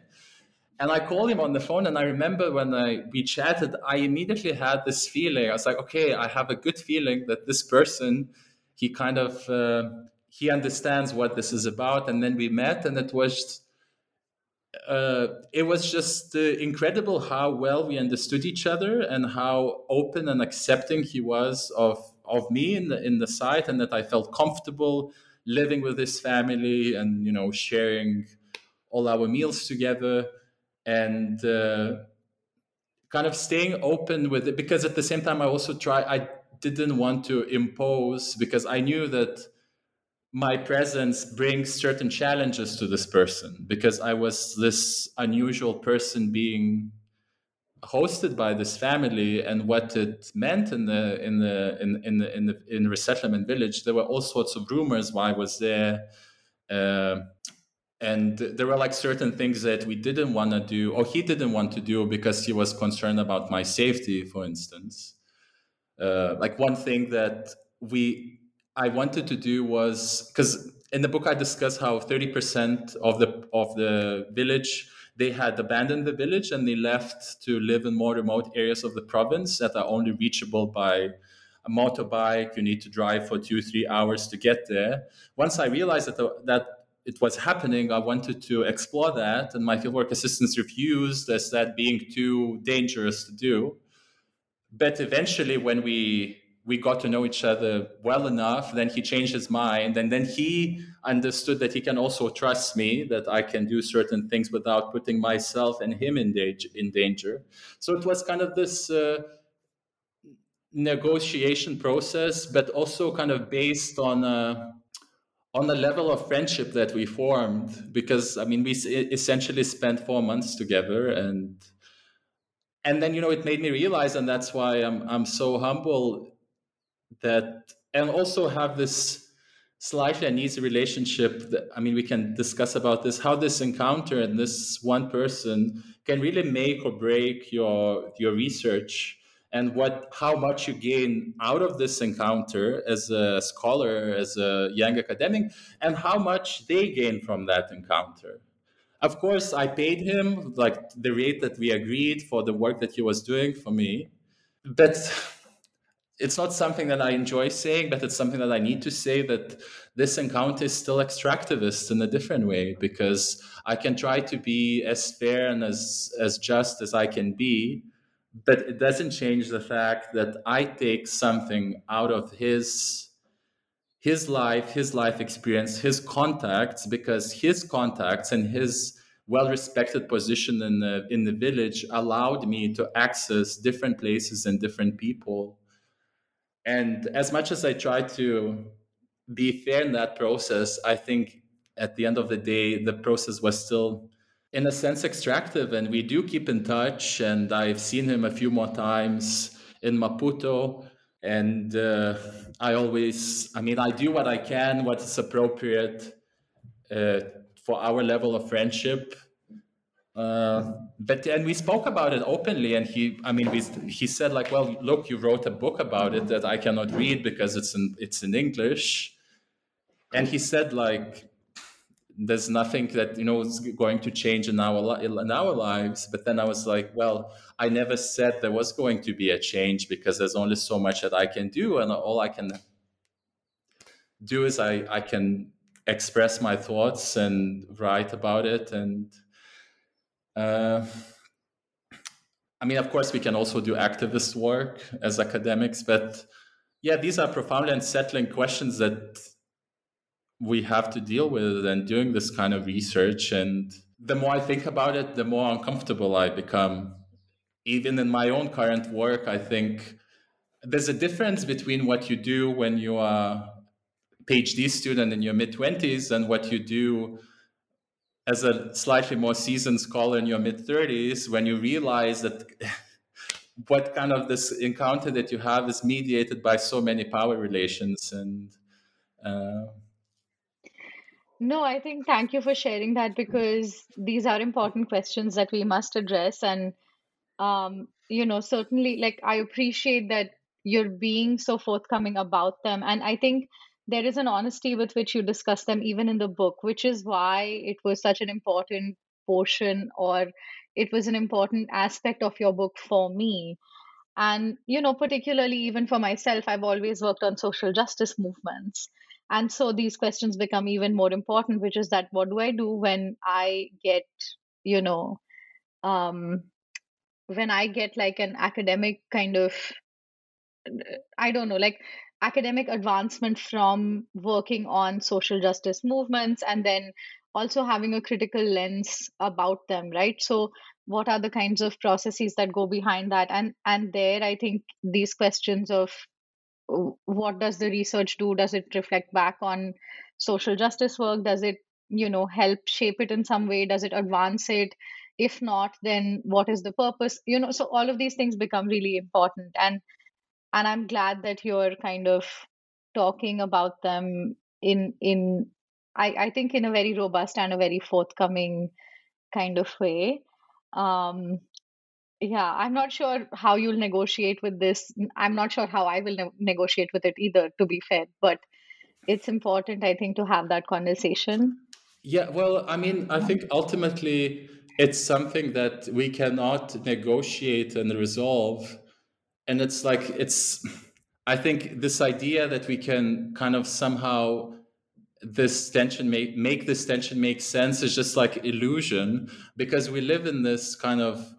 And I called him on the phone, and I remember when I we chatted, I immediately had this feeling. I was like, okay, I have a good feeling that this person, he kind of uh, he understands what this is about. And then we met, and it was uh, it was just uh, incredible how well we understood each other and how open and accepting he was of of me in the in the site, and that I felt comfortable living with his family and you know sharing all our meals together and uh, kind of staying open with it because at the same time I also try I didn't want to impose because I knew that my presence brings certain challenges to this person because I was this unusual person being hosted by this family and what it meant in the in the in in the in the in resettlement village. There were all sorts of rumors why I was there uh, and there were like certain things that we didn't want to do or he didn't want to do because he was concerned about my safety for instance. Uh, like one thing that we I wanted to do was because in the book I discuss how 30% of the of the village they had abandoned the village and they left to live in more remote areas of the province that are only reachable by a motorbike. You need to drive for two, three hours to get there. Once I realized that, the, that it was happening, I wanted to explore that, and my fieldwork assistants refused as that being too dangerous to do. But eventually, when we we got to know each other well enough, then he changed his mind, and then he understood that he can also trust me, that I can do certain things without putting myself and him in danger. In danger. So it was kind of this. Uh, negotiation process, but also kind of based on a, on the level of friendship that we formed. Because I mean, we essentially spent four months together, and and then you know it made me realize, and that's why I'm I'm so humble that, and also have this slightly uneasy relationship that i mean we can discuss about this how this encounter and this one person can really make or break your your research and what how much you gain out of this encounter as a scholar as a young academic and how much they gain from that encounter. Of course i paid him like the rate that we agreed for the work that he was doing for me but it's not something that i enjoy saying but it's something that i need to say that this encounter is still extractivist in a different way because i can try to be as fair and as as just as i can be but it doesn't change the fact that I take something out of his his life, his life experience, his contacts, because his contacts and his well-respected position in the in the village allowed me to access different places and different people. And as much as I try to be fair in that process, I think at the end of the day, the process was still in a sense extractive. And we do keep in touch. And i've seen him a few more times in maputo. And uh, i always i mean i do what i can what is appropriate uh, for our level of friendship uh, but and we spoke about it openly and he i mean we, he said like well look you wrote a book about it that i cannot read because it's in it's in english. And he said like there's nothing that you know is going to change in our in our lives. But then i was like well i never said there was going to be a change because there's only so much that i can do and all i can do is i i can express my thoughts and write about it and uh, i mean of course we can also do activist work as academics but yeah these are profoundly unsettling questions that we have to deal with and doing this kind of research. And the more I think about it, the more uncomfortable I become. Even in my own current work, I think there's a difference between what you do when you are a PhD student in your mid 20s and what you do as a slightly more seasoned scholar in your mid 30s when you realize that what kind of this encounter that you have is mediated by so many power relations and uh, no, I think thank you for sharing that because these are important questions that we must address. And, um, you know, certainly, like, I appreciate that you're being so forthcoming about them. And I think there is an honesty with which you discuss them, even in the book, which is why it was such an important portion or it was an important aspect of your book for me. And, you know, particularly even for myself, I've always worked on social justice movements and so these questions become even more important which is that what do i do when i get you know um when i get like an academic kind of i don't know like academic advancement from working on social justice movements and then also having a critical lens about them right? So what are the kinds of processes that go behind that? And and there i think these questions of what does the research do? Does it reflect back on social justice work? Does it you know help shape it in some way? Does it advance it? If not then what is the purpose? You know so all of these things become really important. And and i'm glad that you're kind of talking about them in in i i think in a very robust and a very forthcoming kind of way um yeah, I'm not sure how you'll negotiate with this. I'm not sure how I will ne- negotiate with it either, to be fair. But it's important, I think, to have that conversation. Yeah, well, I mean, I think ultimately it's something that we cannot negotiate and resolve. And it's like, it's, I think this idea that we can kind of somehow this tension make make this tension make sense is just like illusion because we live in this kind of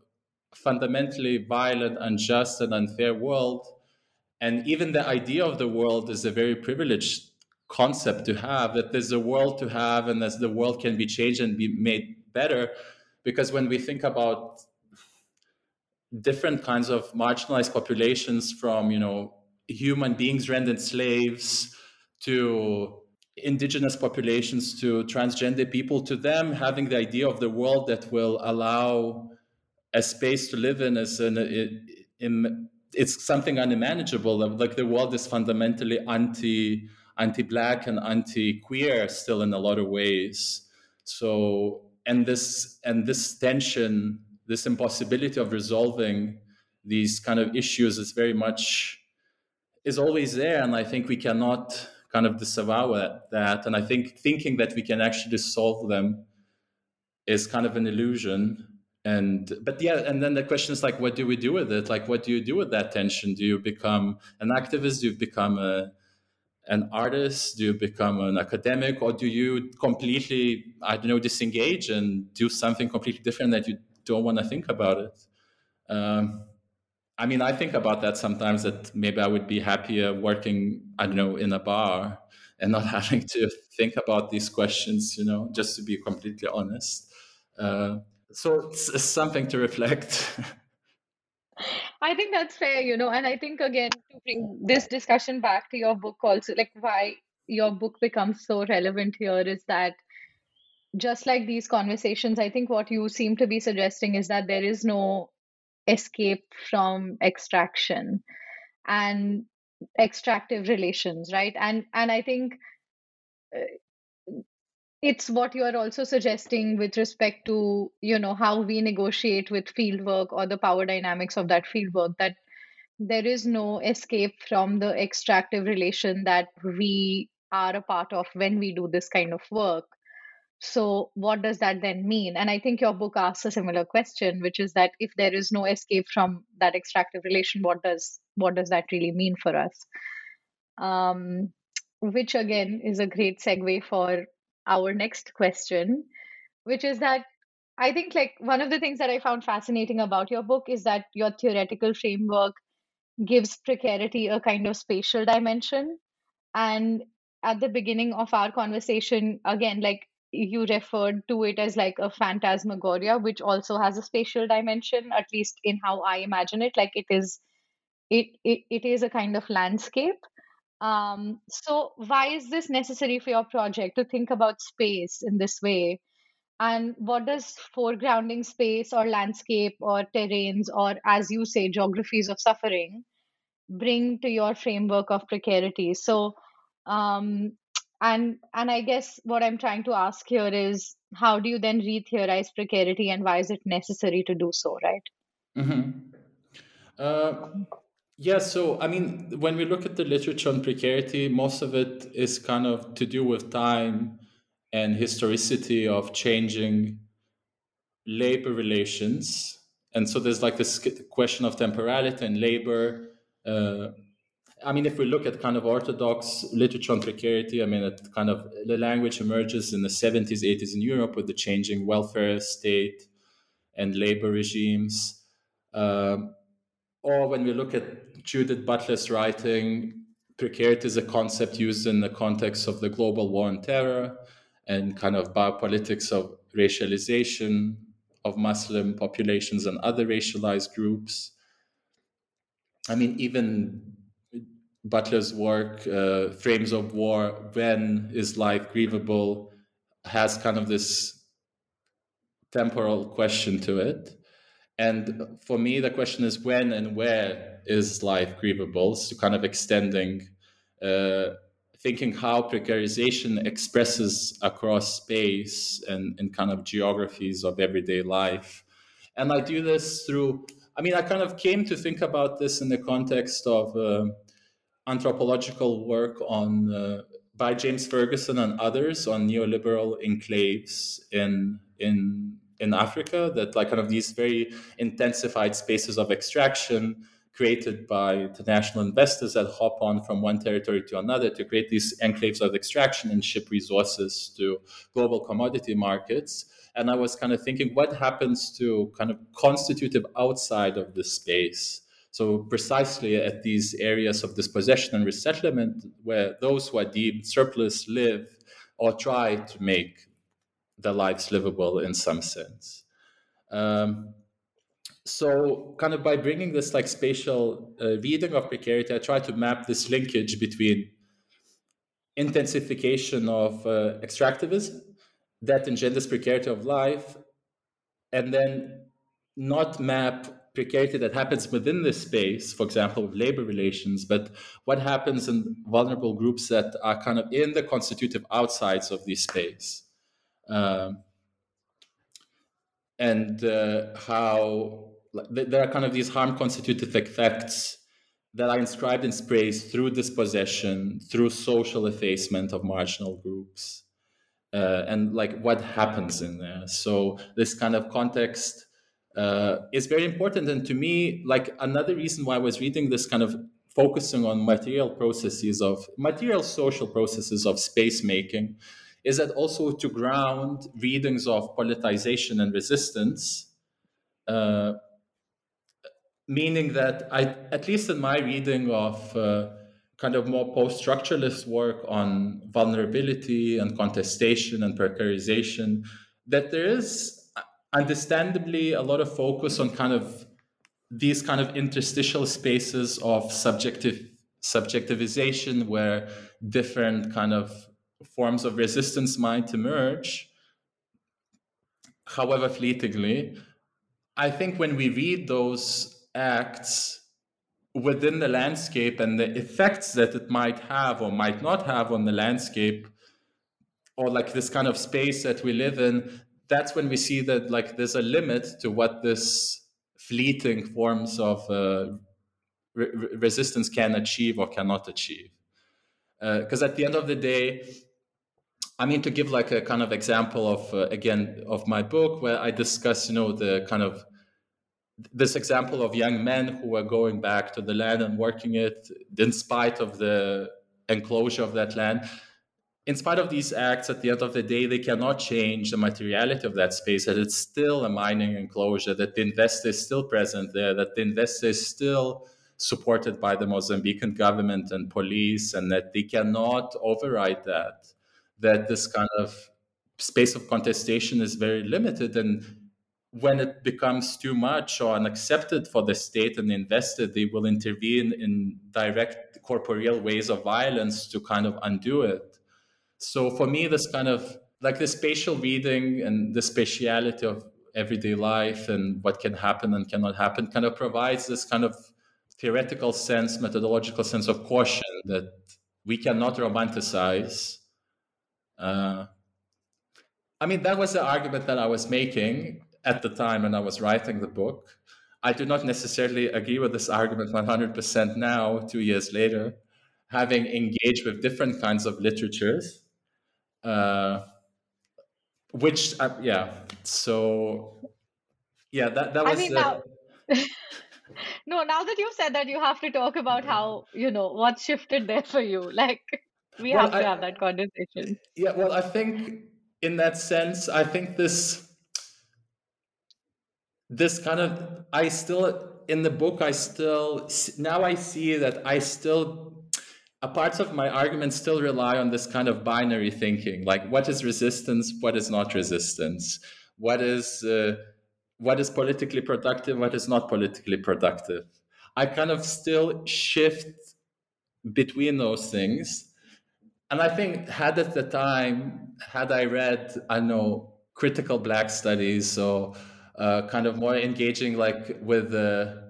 fundamentally violent unjust and unfair world. And even the idea of the world is a very privileged concept to have that there's a world to have and that the world can be changed and be made better. Because when we think about different kinds of marginalized populations from you know human beings rendered slaves to indigenous populations to transgender people to them having the idea of the world that will allow a space to live in is an in, it's something unmanageable. Like the world is fundamentally anti anti-black and anti-queer still in a lot of ways. So and this and this tension this impossibility of resolving these kind of issues is very much is always there and i think we cannot kind of disavow that and i think thinking that we can actually solve them is kind of an illusion and but yeah and then the question is like what do we do with it? Like what do you do with that tension? Do you become an activist? Do you become a an artist? Do you become an academic? Or do you completely i don't know disengage and do something completely different that you don't want to think about it. Um, i mean i think about that sometimes that maybe i would be happier working i don't know in a bar and not having to think about these questions you know just to be completely honest. Uh, so it's, it's something to reflect. I think that's fair, you know, and I think again to bring this discussion back to your book also, like why your book becomes so relevant here is that just like these conversations, I think what you seem to be suggesting is that there is no escape from extraction and extractive relations, right? And and I think uh, it's what you are also suggesting with respect to you know how we negotiate with fieldwork or the power dynamics of that fieldwork that there is no escape from the extractive relation that we are a part of when we do this kind of work so what does that then mean and i think your book asks a similar question which is that if there is no escape from that extractive relation what does what does that really mean for us um, which again is a great segue for our next question, which is that I think like one of the things that I found fascinating about your book is that your theoretical framework gives precarity a kind of spatial dimension. And at the beginning of our conversation, again, like you referred to it as like a phantasmagoria, which also has a spatial dimension, at least in how I imagine it. Like it is it, it, it is a kind of landscape um, so, why is this necessary for your project to think about space in this way? And what does foregrounding space or landscape or terrains or, as you say, geographies of suffering bring to your framework of precarity? So, um, and and I guess what I'm trying to ask here is, how do you then re-theorize precarity, and why is it necessary to do so? Right. Mm-hmm. Uh, yeah, so I mean, when we look at the literature on precarity, most of it is kind of to do with time and historicity of changing labor relations. And so there's like this question of temporality and labor. Uh, I mean, if we look at kind of orthodox literature on precarity, I mean, it kind of the language emerges in the 70s, 80s in Europe with the changing welfare state and labor regimes. Um, or when we look at Judith Butler's writing, precarity is a concept used in the context of the global war on terror and kind of biopolitics of racialization of Muslim populations and other racialized groups. I mean, even Butler's work, uh, Frames of War, When is Life Grievable, has kind of this temporal question to it. And for me, the question is when and where is life grievable? So, kind of extending, uh, thinking how precarization expresses across space and, and kind of geographies of everyday life. And I do this through, I mean, I kind of came to think about this in the context of uh, anthropological work on uh, by James Ferguson and others on neoliberal enclaves in in in Africa that like kind of these very intensified spaces of extraction created by international investors that hop on from one territory to another to create these enclaves of extraction and ship resources to global commodity markets. And I was kind of thinking, what happens to kind of constitutive outside of this space? So, precisely at these areas of dispossession and resettlement, where those who are deemed surplus live or try to make their lives livable in some sense. Um, so kind of by bringing this like spatial uh, reading of precarity i try to map this linkage between intensification of uh, extractivism that engenders precarity of life and then not map precarity that happens within this space for example with labor relations but what happens in vulnerable groups that are kind of in the constitutive outsides of this space um, and uh, how there are kind of these harm constitutive effects that are inscribed in space through dispossession, through social effacement of marginal groups, uh, and like what happens in there. So this kind of context uh, is very important. And to me, like another reason why I was reading this kind of focusing on material processes of material social processes of space making is that also to ground readings of politicization and resistance uh, meaning that I, at least in my reading of uh, kind of more post-structuralist work on vulnerability and contestation and precarization, that there is understandably a lot of focus on kind of these kind of interstitial spaces of subjective subjectivization where different kind of forms of resistance might emerge. However fleetingly i think when we read those acts within the landscape and the effects that it might have or might not have on the landscape or like this kind of space that we live in that's when we see that like there's a limit to what this fleeting forms of uh, re- resistance can achieve or cannot achieve. Because uh, at the end of the day i mean to give like a kind of example of uh, again of my book where i discuss you know the kind of this example of young men who were going back to the land and working it in spite of the enclosure of that land in spite of these acts at the end of the day they cannot change the materiality of that space that it's still a mining enclosure that the investor is still present there that the investor is still supported by the mozambican government and police and that they cannot override that that this kind of space of contestation is very limited and when it becomes too much or unaccepted for the state and the investor, they will intervene in direct corporeal ways of violence to kind of undo it. So for me, this kind of like the spatial reading and the spatiality of everyday life and what can happen and cannot happen kind of provides this kind of theoretical sense, methodological sense of caution that we cannot romanticize. Uh, I mean, that was the argument that I was making at the time when I was writing the book. I do not necessarily agree with this argument 100% now, two years later, having engaged with different kinds of literatures. Uh, which, uh, yeah, so yeah, that, that was. I mean, now, no, now that you've said that, you have to talk about how, you know, what shifted there for you. Like, we well, have to I, have that conversation. Yeah, well, I think in that sense, I think this this kind of i still in the book i still now i see that i still a parts of my argument still rely on this kind of binary thinking like what is resistance what is not resistance? What is uh, what is politically productive what is not politically productive? I kind of still shift between those things. And i think had at the time had i read i know critical black studies or uh, kind of more engaging like with the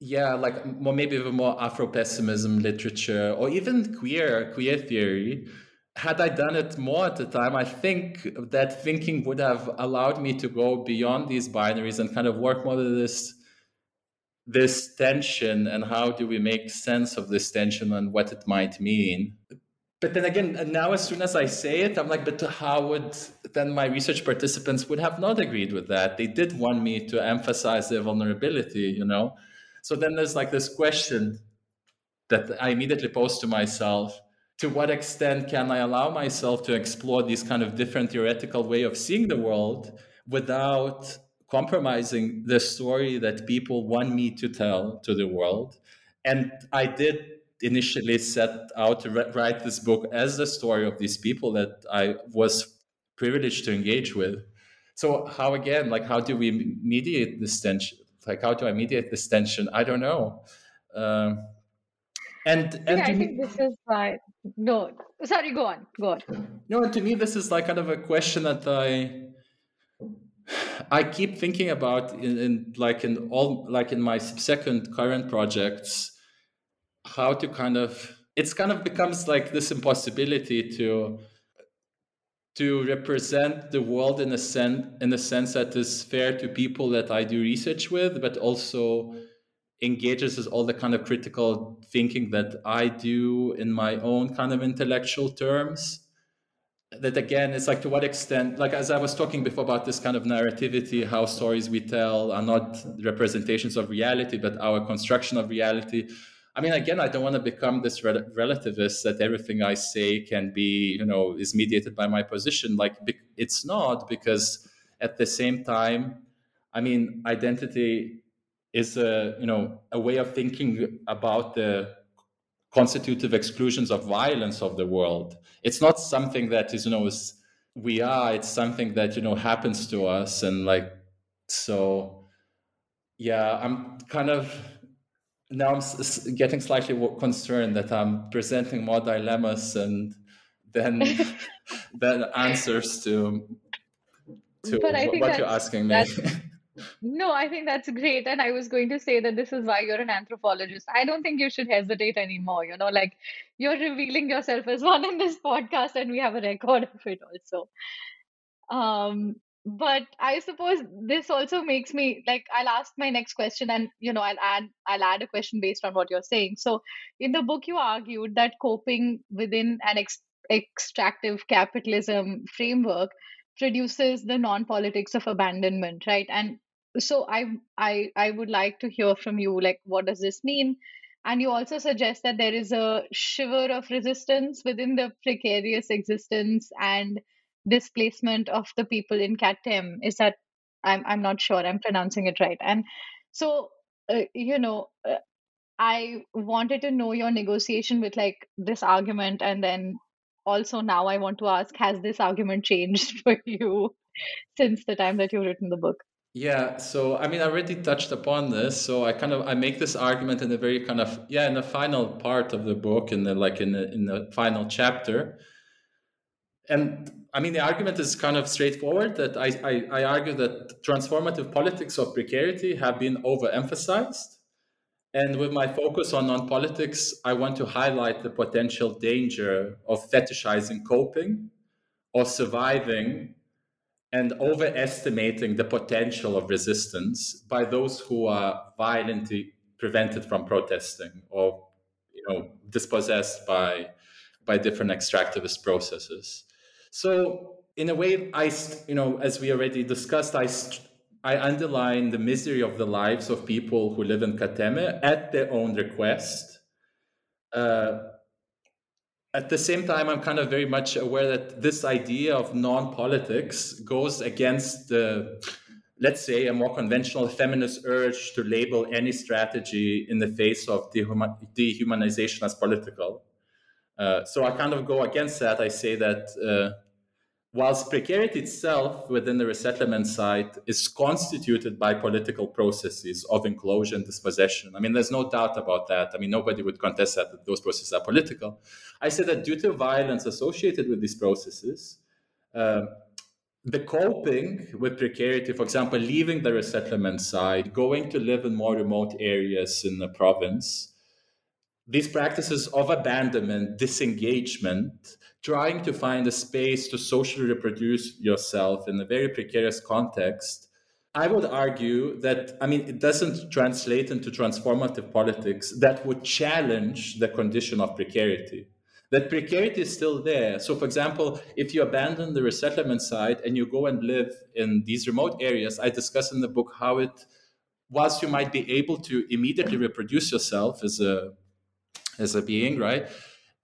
yeah like more maybe the more afro pessimism literature or even queer queer theory. Had i done it more at the time i think that thinking would have allowed me to go beyond these binaries and kind of work more with this this tension and how do we make sense of this tension and what it might mean. But then again now as soon as i say it i'm like but how would then my research participants would have not agreed with that? They did want me to emphasize their vulnerability you know so then there's like this question that i immediately pose to myself to what extent can i allow myself to explore these kind of different theoretical way of seeing the world without compromising the story that people want me to tell to the world. And I did initially set out to write this book as the story of these people that I was privileged to engage with. So how again, like how do we mediate this tension? Like how do I mediate this tension? I don't know. Um, and, and yeah, I think this is like No, sorry. Go on. Go on. No, and to me, this is like kind of a question that I I keep thinking about in, in, like in all like in my second current projects how to kind of it's kind of becomes like this impossibility to to represent the world in a sense in a sense that is fair to people that I do research with but also engages with all the kind of critical thinking that I do in my own kind of intellectual terms. That again it's like to what extent like as i was talking before about this kind of narrativity how stories we tell are not representations of reality but our construction of reality i mean again i don't want to become this rel- relativist that everything i say can be you know is mediated by my position like it's not because at the same time i mean identity is a you know a way of thinking about the constitutive exclusions of violence of the world. It's not something that is, you know, is, we are. It's something that you know happens to us, and like so. Yeah, I'm kind of now I'm getting slightly concerned that I'm presenting more dilemmas and then then answers to to what you're asking me. No, I think that's great. And I was going to say that this is why you're an anthropologist. I don't think you should hesitate anymore. You know, like you're revealing yourself as one in this podcast, and we have a record of it also. Um, but I suppose this also makes me like I'll ask my next question, and you know, I'll add I'll add a question based on what you're saying. So, in the book, you argued that coping within an ex- extractive capitalism framework produces the non-politics of abandonment right and so i i i would like to hear from you like what does this mean and you also suggest that there is a shiver of resistance within the precarious existence and displacement of the people in Katem. Is that I'm I'm not sure I'm pronouncing it right. And so uh, you know uh, I wanted to know your negotiation with like this argument and then also now I want to ask has this argument changed for you since the time that you've written the book? Yeah, so I mean, I already touched upon this. So I kind of I make this argument in the very kind of yeah in the final part of the book, in the like in the in the final chapter. And I mean, the argument is kind of straightforward. That I I, I argue that transformative politics of precarity have been overemphasized, and with my focus on non politics, I want to highlight the potential danger of fetishizing coping or surviving and overestimating the potential of resistance by those who are violently prevented from protesting or you know dispossessed by by different extractivist processes so in a way i you know as we already discussed i i underline the misery of the lives of people who live in Cateme at their own request uh, at the same time, I'm kind of very much aware that this idea of non politics goes against the, let's say, a more conventional feminist urge to label any strategy in the face of dehumanization as political. Uh, so I kind of go against that. I say that uh, whilst precarity itself within the resettlement site is constituted by political processes of enclosure and dispossession. I mean, there's no doubt about that. I mean, nobody would contest that, that those processes are political. I say that due to violence associated with these processes, uh, the coping with precarity, for example, leaving the resettlement site, going to live in more remote areas in the province, these practices of abandonment, disengagement, trying to find a space to socially reproduce yourself in a very precarious context I would argue that, I mean, it doesn't translate into transformative politics that would challenge the condition of precarity. That precarity is still there. So, for example, if you abandon the resettlement site and you go and live in these remote areas, I discuss in the book how it, whilst you might be able to immediately reproduce yourself as a as a being, right?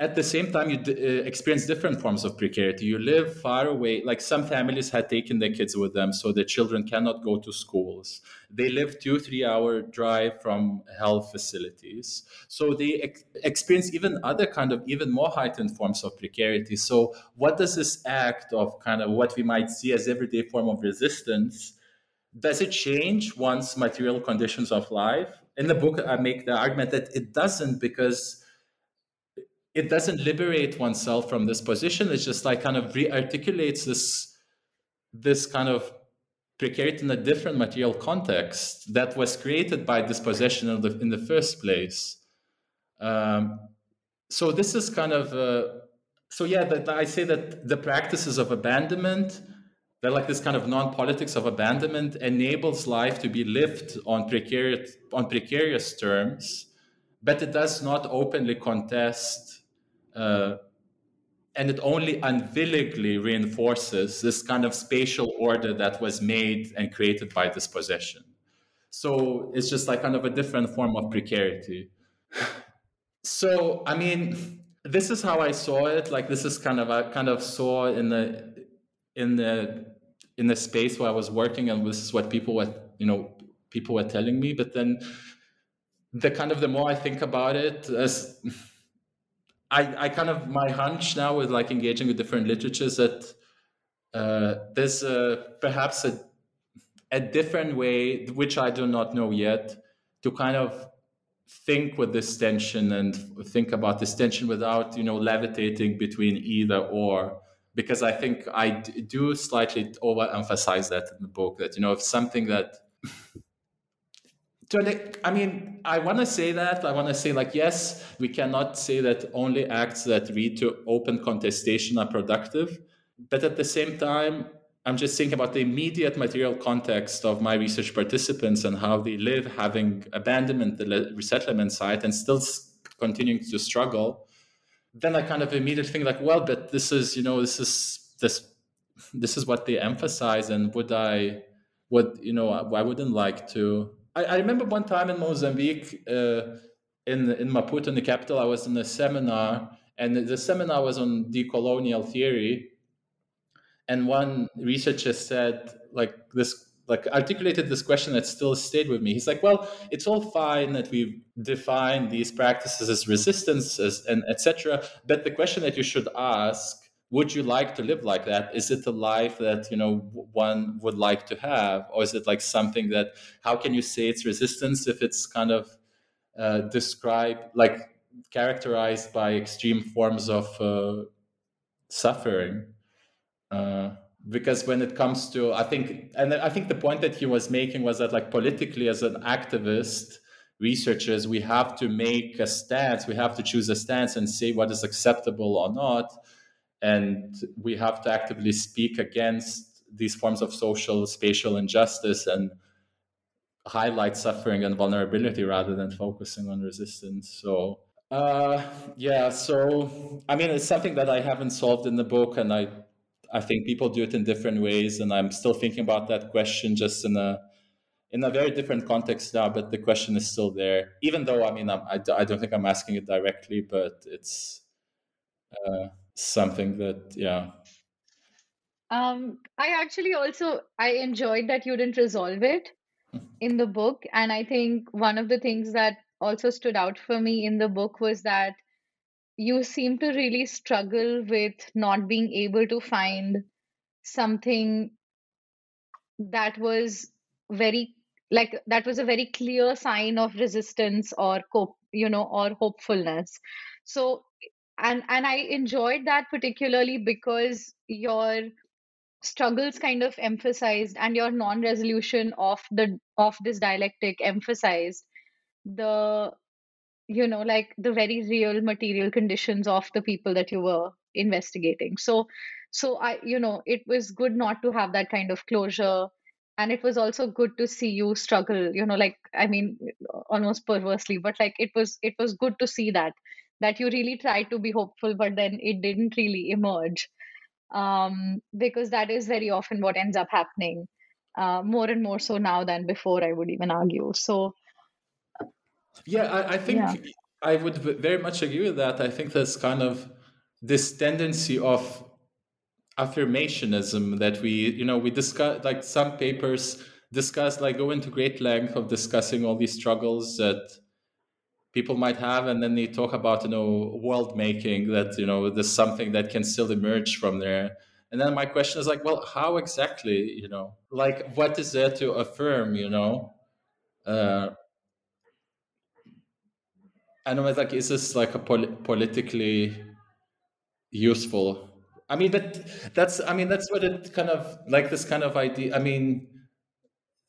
At the same time you d- uh, experience different forms of precarity. You live far away like some families had taken their kids with them so the children cannot go to schools. They live two three hour drive from health facilities. So they ex- experience even other kind of even more heightened forms of precarity. So what does this act of kind of what we might see as everyday form of resistance does it change one's material conditions of life? In the book i make the argument that it doesn't because it doesn't liberate oneself from this position. It's just like kind of re-articulates this this kind of precarity in a different material context that was created by dispossession in the, in the first place. Um, so this is kind of uh, so yeah that i say that the practices of abandonment they're like this kind of non-politics of abandonment enables life to be lived on precarious on precarious terms but it does not openly contest uh, and it only unwillingly reinforces this kind of spatial order that was made and created by dispossession. So it's just like kind of a different form of precarity. so I mean, this is how I saw it. Like this is kind of I kind of saw in the in the in the space where I was working, and this is what people were you know people were telling me. But then the kind of the more I think about it, as I, I kind of my hunch now with like engaging with different literatures that uh, there's perhaps a a different way which I do not know yet to kind of think with this tension and think about this tension without you know levitating between either or. Because I think I do slightly overemphasize that in the book that you know if something that I mean, I want to say that. I want to say, like, yes, we cannot say that only acts that lead to open contestation are productive. But at the same time, I'm just thinking about the immediate material context of my research participants and how they live, having abandoned the resettlement site and still continuing to struggle. Then I kind of immediately think, like, well, but this is, you know, this is this, this is what they emphasize, and would I, would you know, I wouldn't like to I, I remember one time in Mozambique, uh, in in Maputo, in the capital, I was in a seminar, and the seminar was on decolonial theory. And one researcher said, like this, like articulated this question that still stayed with me. He's like, well, it's all fine that we define these practices as resistance, as, and etc. But the question that you should ask would you like to live like that? Is it a life that you know one would like to have? Or is it like something that how can you say it's resistance if it's kind of uh, described like characterized by extreme forms of uh, suffering? Uh, because when it comes to i think and i think the point that he was making was that like politically as an activist researchers we have to make a stance we have to choose a stance and say what is acceptable or not and we have to actively speak against these forms of social spatial injustice and highlight suffering and vulnerability rather than focusing on resistance. So uh, yeah so i mean it's something that i haven't solved in the book and i i think people do it in different ways and i'm still thinking about that question just in a in a very different context now but the question is still there. Even though i mean I'm, I, I don't think i'm asking it directly but it's uh, something that yeah. Um i actually also i enjoyed that you didn't resolve it mm-hmm. in the book. And i think one of the things that also stood out for me in the book was that you seem to really struggle with not being able to find something that was very like that was a very clear sign of resistance or cope you know or hopefulness. So and and i enjoyed that particularly because your struggles kind of emphasized and your non-resolution of the of this dialectic emphasized the you know like the very real material conditions of the people that you were investigating. So so i you know it was good not to have that kind of closure. And it was also good to see you struggle you know like i mean almost perversely but like it was it was good to see that that you really tried to be hopeful but then it didn't really emerge. Um, because that is very often what ends up happening uh, more and more so now than before i would even argue. So yeah i, I think yeah. i would very much agree with that. I think there's kind of this tendency of affirmationism that we you know we discuss like some papers discuss like go into great length of discussing all these struggles that people might have and then they talk about you know world making that you know there's something that can still emerge from there and then my question is like well how exactly you know like what is there to affirm you know uh and i know like is this like a pol- politically useful I mean, but that's I mean that's what it kind of like this kind of idea. I mean,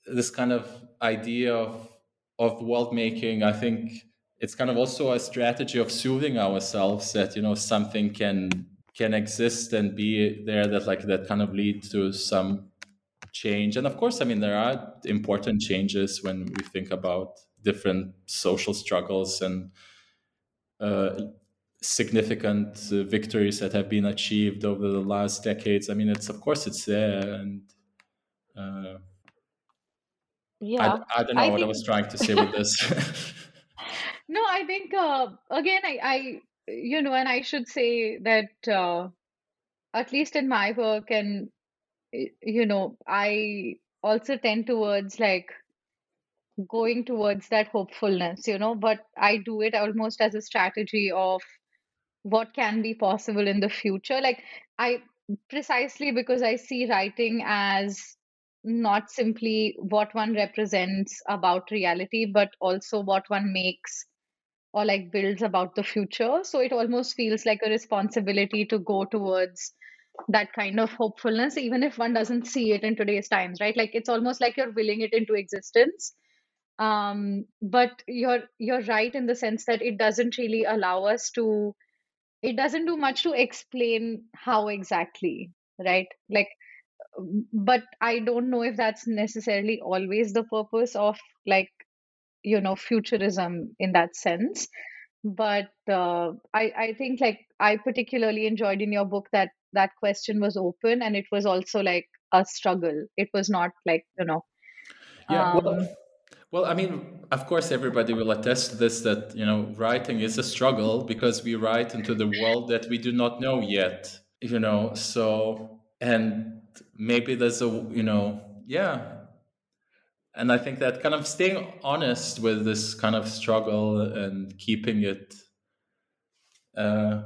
this kind of idea of of world making. I think it's kind of also a strategy of soothing ourselves that you know something can can exist and be there that like that kind of lead to some change. And of course, I mean there are important changes when we think about different social struggles and uh, significant uh, victories that have been achieved over the last decades. I mean, it's of course it's there, and uh, yeah, I, I, don't know I what think... I was trying to say with this. no, I think uh, again, I, I, you know, and I should say that uh, at least in my work, and you know, I also tend towards like going towards that hopefulness you know but i do it almost as a strategy of what can be possible in the future. Like i precisely because i see writing as not simply what one represents about reality but also what one makes or like builds about the future. So it almost feels like a responsibility to go towards that kind of hopefulness even if one doesn't see it in today's times right? Like it's almost like you're willing it into existence. Um but you're you're right in the sense that it doesn't really allow us to it doesn't do much to explain how exactly right? Like but i don't know if that's necessarily always the purpose of like you know futurism in that sense but uh, i i think like i particularly enjoyed in your book that that question was open and it was also like a struggle it was not like you know yeah um, well well, I mean, of course, everybody will attest to this that, you know, writing is a struggle because we write into the world that we do not know yet, you know, so, and maybe there's a, you know, yeah. And I think that kind of staying honest with this kind of struggle and keeping it, uh,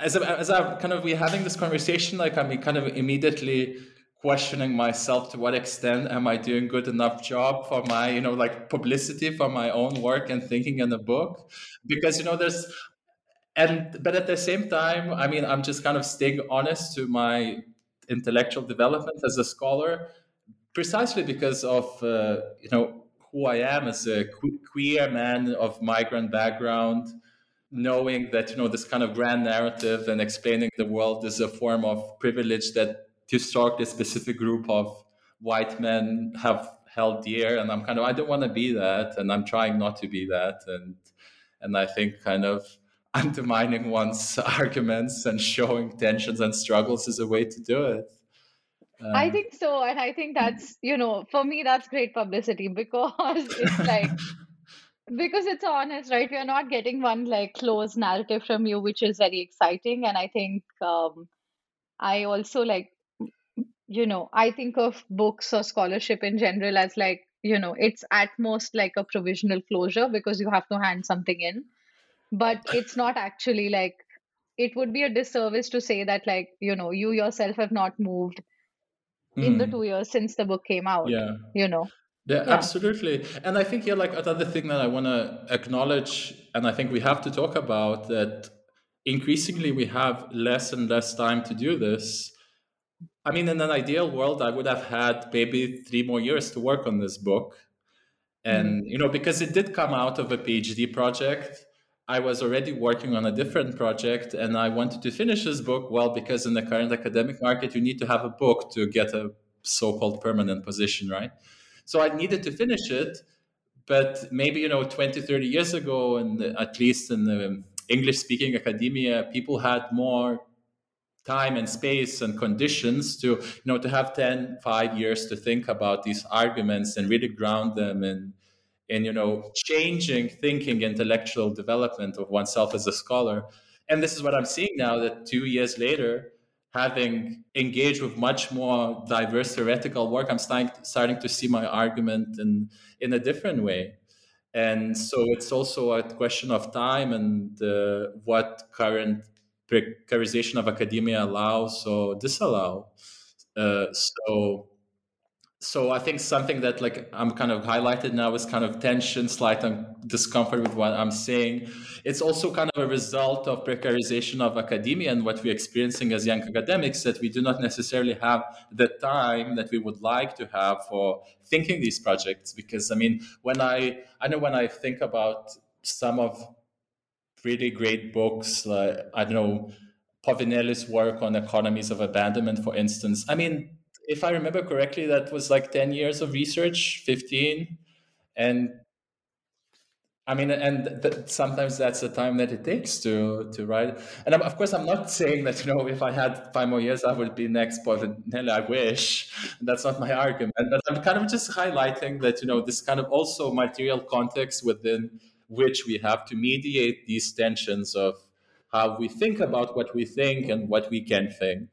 as a, as a kind of we having this conversation, like I mean, kind of immediately questioning myself to what extent am I doing good enough job for my, you know, like publicity for my own work and thinking in the book. Because, you know, there's and but at the same time, I mean, I'm just kind of staying honest to my intellectual development as a scholar, precisely because of uh, you know who I am as a queer man of migrant background, knowing that you know this kind of grand narrative and explaining the world is a form of privilege that historically specific group of white men have held dear and i'm kind of i don't want to be that and i'm trying not to be that and and i think kind of undermining one's arguments and showing tensions and struggles is a way to do it um, i think so and i think that's you know for me that's great publicity because it's like because it's honest right we are not getting one like closed narrative from you which is very exciting and i think um i also like you know, I think of books or scholarship in general as like, you know, it's at most like a provisional closure because you have to hand something in. But it's not actually like, it would be a disservice to say that, like, you know, you yourself have not moved mm. in the hmm. two years since the book came out. Yeah. You know? Yeah, yeah, absolutely. And I think, yeah, like another thing that I want to acknowledge, and I think we have to talk about that increasingly we have less and less time to do this I mean, in an ideal world, I would have had maybe three more years to work on this book. And, mm-hmm. you know, because it did come out of a PhD project, I was already working on a different project and I wanted to finish this book. Well, because in the current academic market, you need to have a book to get a so-called permanent position, right? So I needed to finish it, but maybe you know 20, 30 years ago, and at least in the English-speaking academia, people had more time and space and conditions to you know to have 10 5 years to think about these arguments and really ground them in in you know changing thinking intellectual development of oneself as a scholar. And this is what i'm seeing now that two years later having engaged with much more diverse theoretical work i'm starting, starting to see my argument in in a different way. And so it's also a question of time and uh, what current precarization of academia allows or disallow. Uh, so so I think something that like I'm kind of highlighted now is kind of tension, slight discomfort with what I'm saying. It's also kind of a result of precarization of academia and what we're experiencing as young academics that we do not necessarily have the time that we would like to have for thinking these projects. Because I mean, when I I know when I think about some of really great books, like I don't know. Povinelli's work on economies of abandonment, for instance. I mean, if I remember correctly, that was like 10 years of research, 15. And I mean, and th- sometimes that's the time that it takes to to write. And I'm, of course, I'm not saying that you know if I had five more years, I would be next but Povinelli. I wish. That's not my argument. But I'm kind of just highlighting that you know this kind of also material context within which we have to mediate these tensions of how we think about what we think and what we can think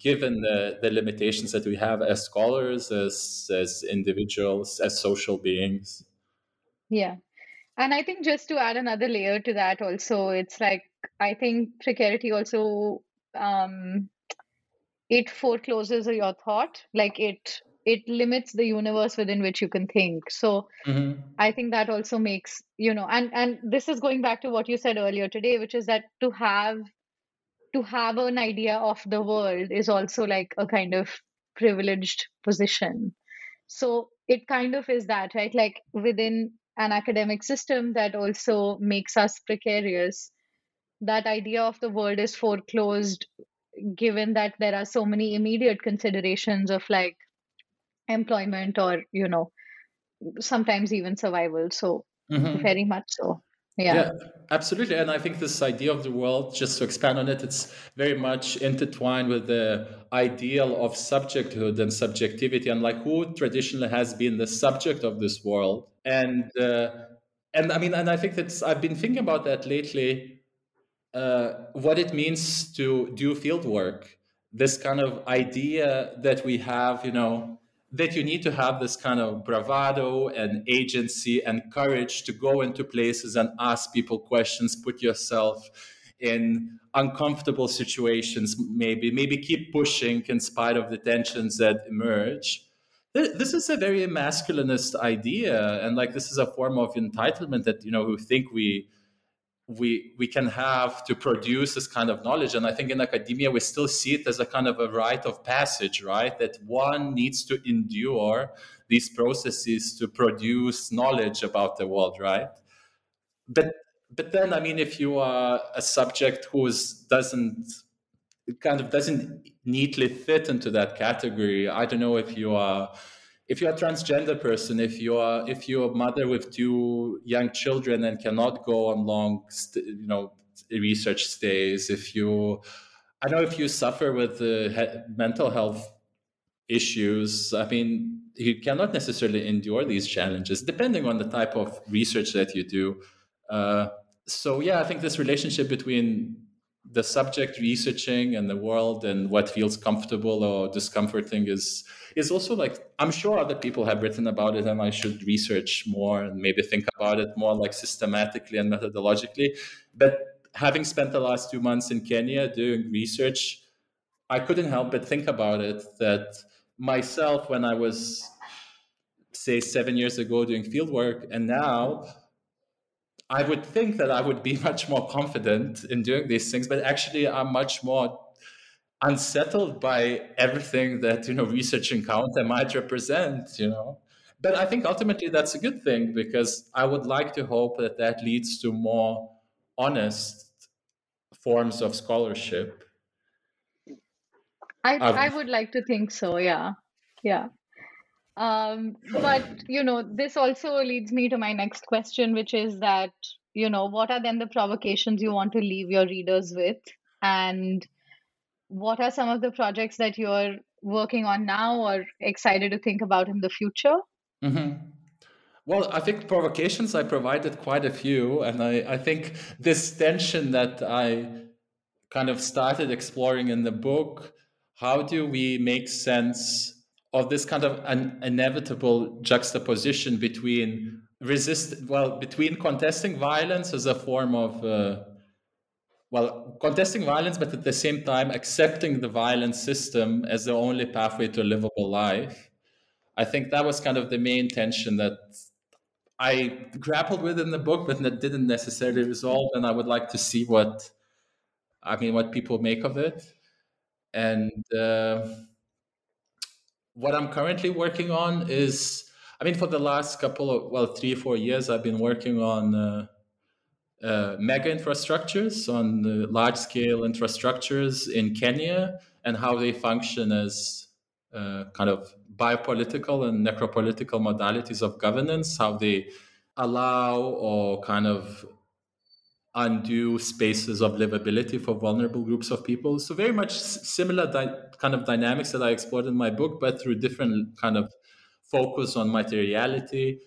given the, the limitations that we have as scholars, as, as individuals, as social beings. Yeah. And I think just to add another layer to that, also, it's like I think precarity also um, it forecloses your thought, like it it limits the universe within which you can think. So mm-hmm. I think that also makes you know, and and this is going back to what you said earlier today, which is that to have to have an idea of the world is also like a kind of privileged position. So it kind of is that right? Like within an academic system that also makes us precarious that idea of the world is foreclosed given that there are so many immediate considerations of like employment or you know sometimes even survival. So mm-hmm. very much so yeah. yeah. absolutely and i think this idea of the world just to expand on it it's very much intertwined with the ideal of subjecthood and subjectivity and like who traditionally has been the subject of this world and uh, and i mean and i think that's i've been thinking about that lately uh, what it means to do field work this kind of idea that we have you know that you need to have this kind of bravado and agency and courage to go into places and ask people questions, put yourself in uncomfortable situations, maybe, maybe keep pushing in spite of the tensions that emerge. This is a very masculinist idea, and like this is a form of entitlement that you know who think we we we can have to produce this kind of knowledge. And i think in academia we still see it as a kind of a rite of passage right? That one needs to endure these processes to produce knowledge about the world right? But but then i mean if you are a subject who doesn't it kind of doesn't neatly fit into that category i don't know if you are if you're a transgender person, if you are if you're a mother with two young children and cannot go on long, you know, research stays, if you, I know if you suffer with uh, mental health issues, I mean, you cannot necessarily endure these challenges, depending on the type of research that you do. Uh, so yeah, I think this relationship between the subject researching and the world and what feels comfortable or discomforting is is also like i'm sure other people have written about it and i should research more and maybe think about it more like systematically and methodologically. But having spent the last two months in kenya doing research i couldn't help but think about it that myself when i was say seven years ago doing field work and now I would think that I would be much more confident in doing these things, but actually I'm much more unsettled by everything that you know research encounter might represent you know. But i think ultimately that's a good thing because i would like to hope that that leads to more honest forms of scholarship. I um, i would like to think so yeah. Yeah. Um, but you know, this also leads me to my next question, which is that you know, what are then the provocations you want to leave your readers with, and what are some of the projects that you're working on now or excited to think about in the future? Mm-hmm. Well, I think provocations, I provided quite a few. And I, I think this tension that I kind of started exploring in the book how do we make sense of this kind of an inevitable juxtaposition between resist well between contesting violence as a form of uh, well contesting violence but at the same time accepting the violent system as the only pathway to a livable life. I think that was kind of the main tension that i grappled with in the book but that didn't necessarily resolve and i would like to see what i mean what people make of it. And uh, what I'm currently working on is, I mean, for the last couple of, well, three four years, I've been working on uh, uh, mega infrastructures, on large scale infrastructures in Kenya and how they function as uh, kind of biopolitical and necropolitical modalities of governance, how they allow or kind of undo spaces of livability for vulnerable groups of people. So very much similar di- kind of dynamics that I explored in my book, but through different kind of focus on materiality,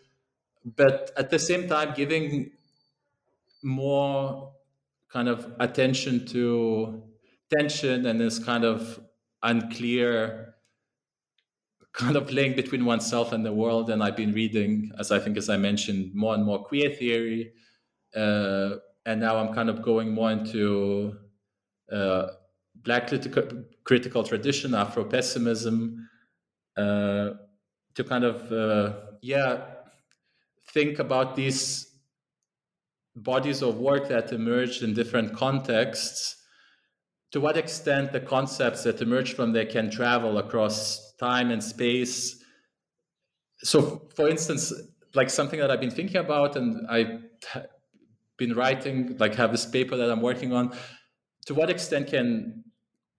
but at the same time giving more kind of attention to tension and this kind of unclear kind of link between oneself and the world. And I've been reading, as I think, as I mentioned, more and more queer theory. Uh, and now I'm kind of going more into uh, black critical, critical tradition, Afro pessimism, uh, to kind of uh, yeah think about these bodies of work that emerged in different contexts. To what extent the concepts that emerge from there can travel across time and space. So, for instance, like something that I've been thinking about, and I been writing, like have this paper that I'm working on. To what extent can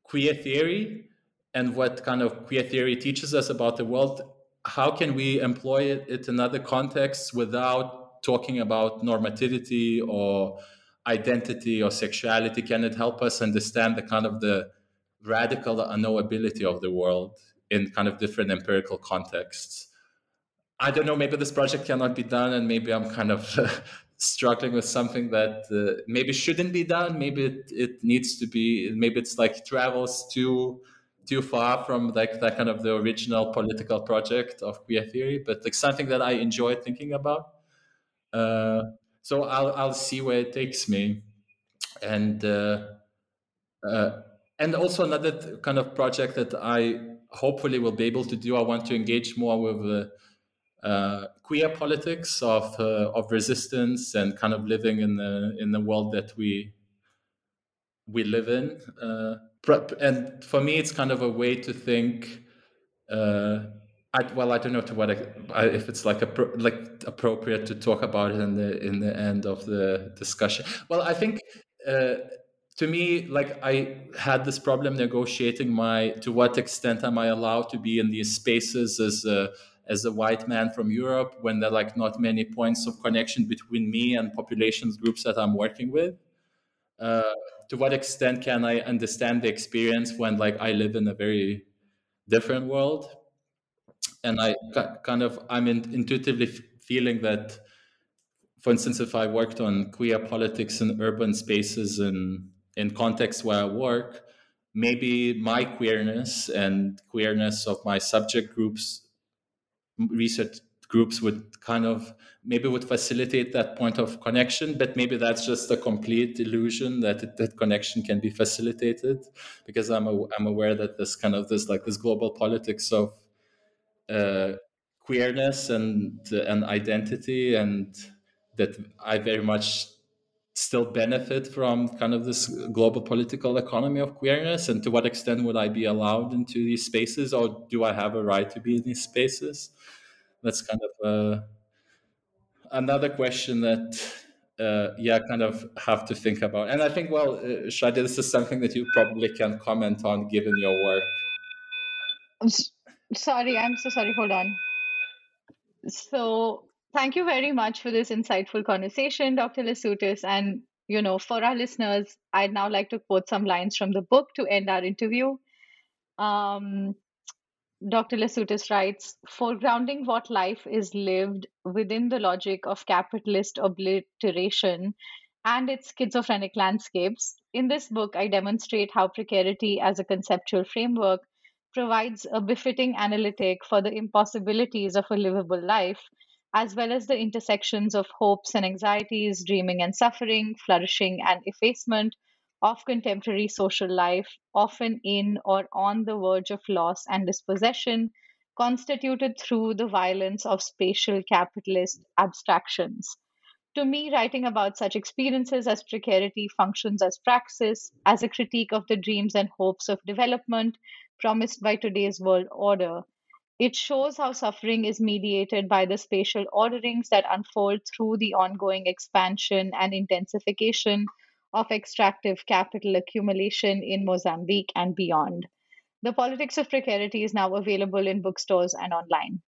queer theory and what kind of queer theory teaches us about the world, how can we employ it, it in other contexts without talking about normativity or identity or sexuality? Can it help us understand the kind of the radical unknowability of the world in kind of different empirical contexts? I don't know, maybe this project cannot be done, and maybe I'm kind of struggling with something that uh, maybe shouldn't be done maybe it, it needs to be maybe it's like travels too too far from like that kind of the original political project of queer theory but like something that i enjoy thinking about. Uh, so i'll i'll see where it takes me. And uh, uh and also another kind of project that i hopefully will be able to do i want to engage more with uh, queer politics of uh, of resistance and kind of living in the in the world that we we live in. Uh, and for me, it's kind of a way to think. Uh, I, well, I don't know to what if it's like a like appropriate to talk about it in the in the end of the discussion. Well, I think uh, to me, like I had this problem negotiating my to what extent am I allowed to be in these spaces as a as a white man from Europe when there are like not many points of connection between me and populations groups that I'm working with. Uh, to what extent can I understand the experience when like I live in a very different world? And I kind of I'm in, intuitively feeling that, for instance, if I worked on queer politics in urban spaces and in contexts where I work, maybe my queerness and queerness of my subject groups research groups would kind of maybe would facilitate that point of connection but maybe that's just a complete illusion that that connection can be facilitated because i'm a, i'm aware that this kind of this like this global politics of uh, queerness and and identity and that i very much still benefit from kind of this global political economy of queerness and to what extent would i be allowed into these spaces or do i have a right to be in these spaces that's kind of uh, another question that uh, yeah kind of have to think about and i think well uh, Shadi, this is something that you probably can comment on given your work Sorry, I'm so sorry. Hold on. So, thank you very much for this insightful conversation, Dr. Lesutis. And, you know, for our listeners, I'd now like to quote some lines from the book to end our interview. Um, Dr. Lesutis writes Foregrounding what life is lived within the logic of capitalist obliteration and its schizophrenic landscapes, in this book, I demonstrate how precarity as a conceptual framework provides a befitting analytic for the impossibilities of a livable life, as well as the intersections of hopes and anxieties, dreaming and suffering, flourishing and effacement of contemporary social life, often in or on the verge of loss and dispossession, constituted through the violence of spatial capitalist abstractions. To me, writing about such experiences as precarity functions as praxis, as a critique of the dreams and hopes of development promised by today's world order. It shows how suffering is mediated by the spatial orderings that unfold through the ongoing expansion and intensification of extractive capital accumulation in Mozambique and beyond. The Politics of Precarity is now available in bookstores and online.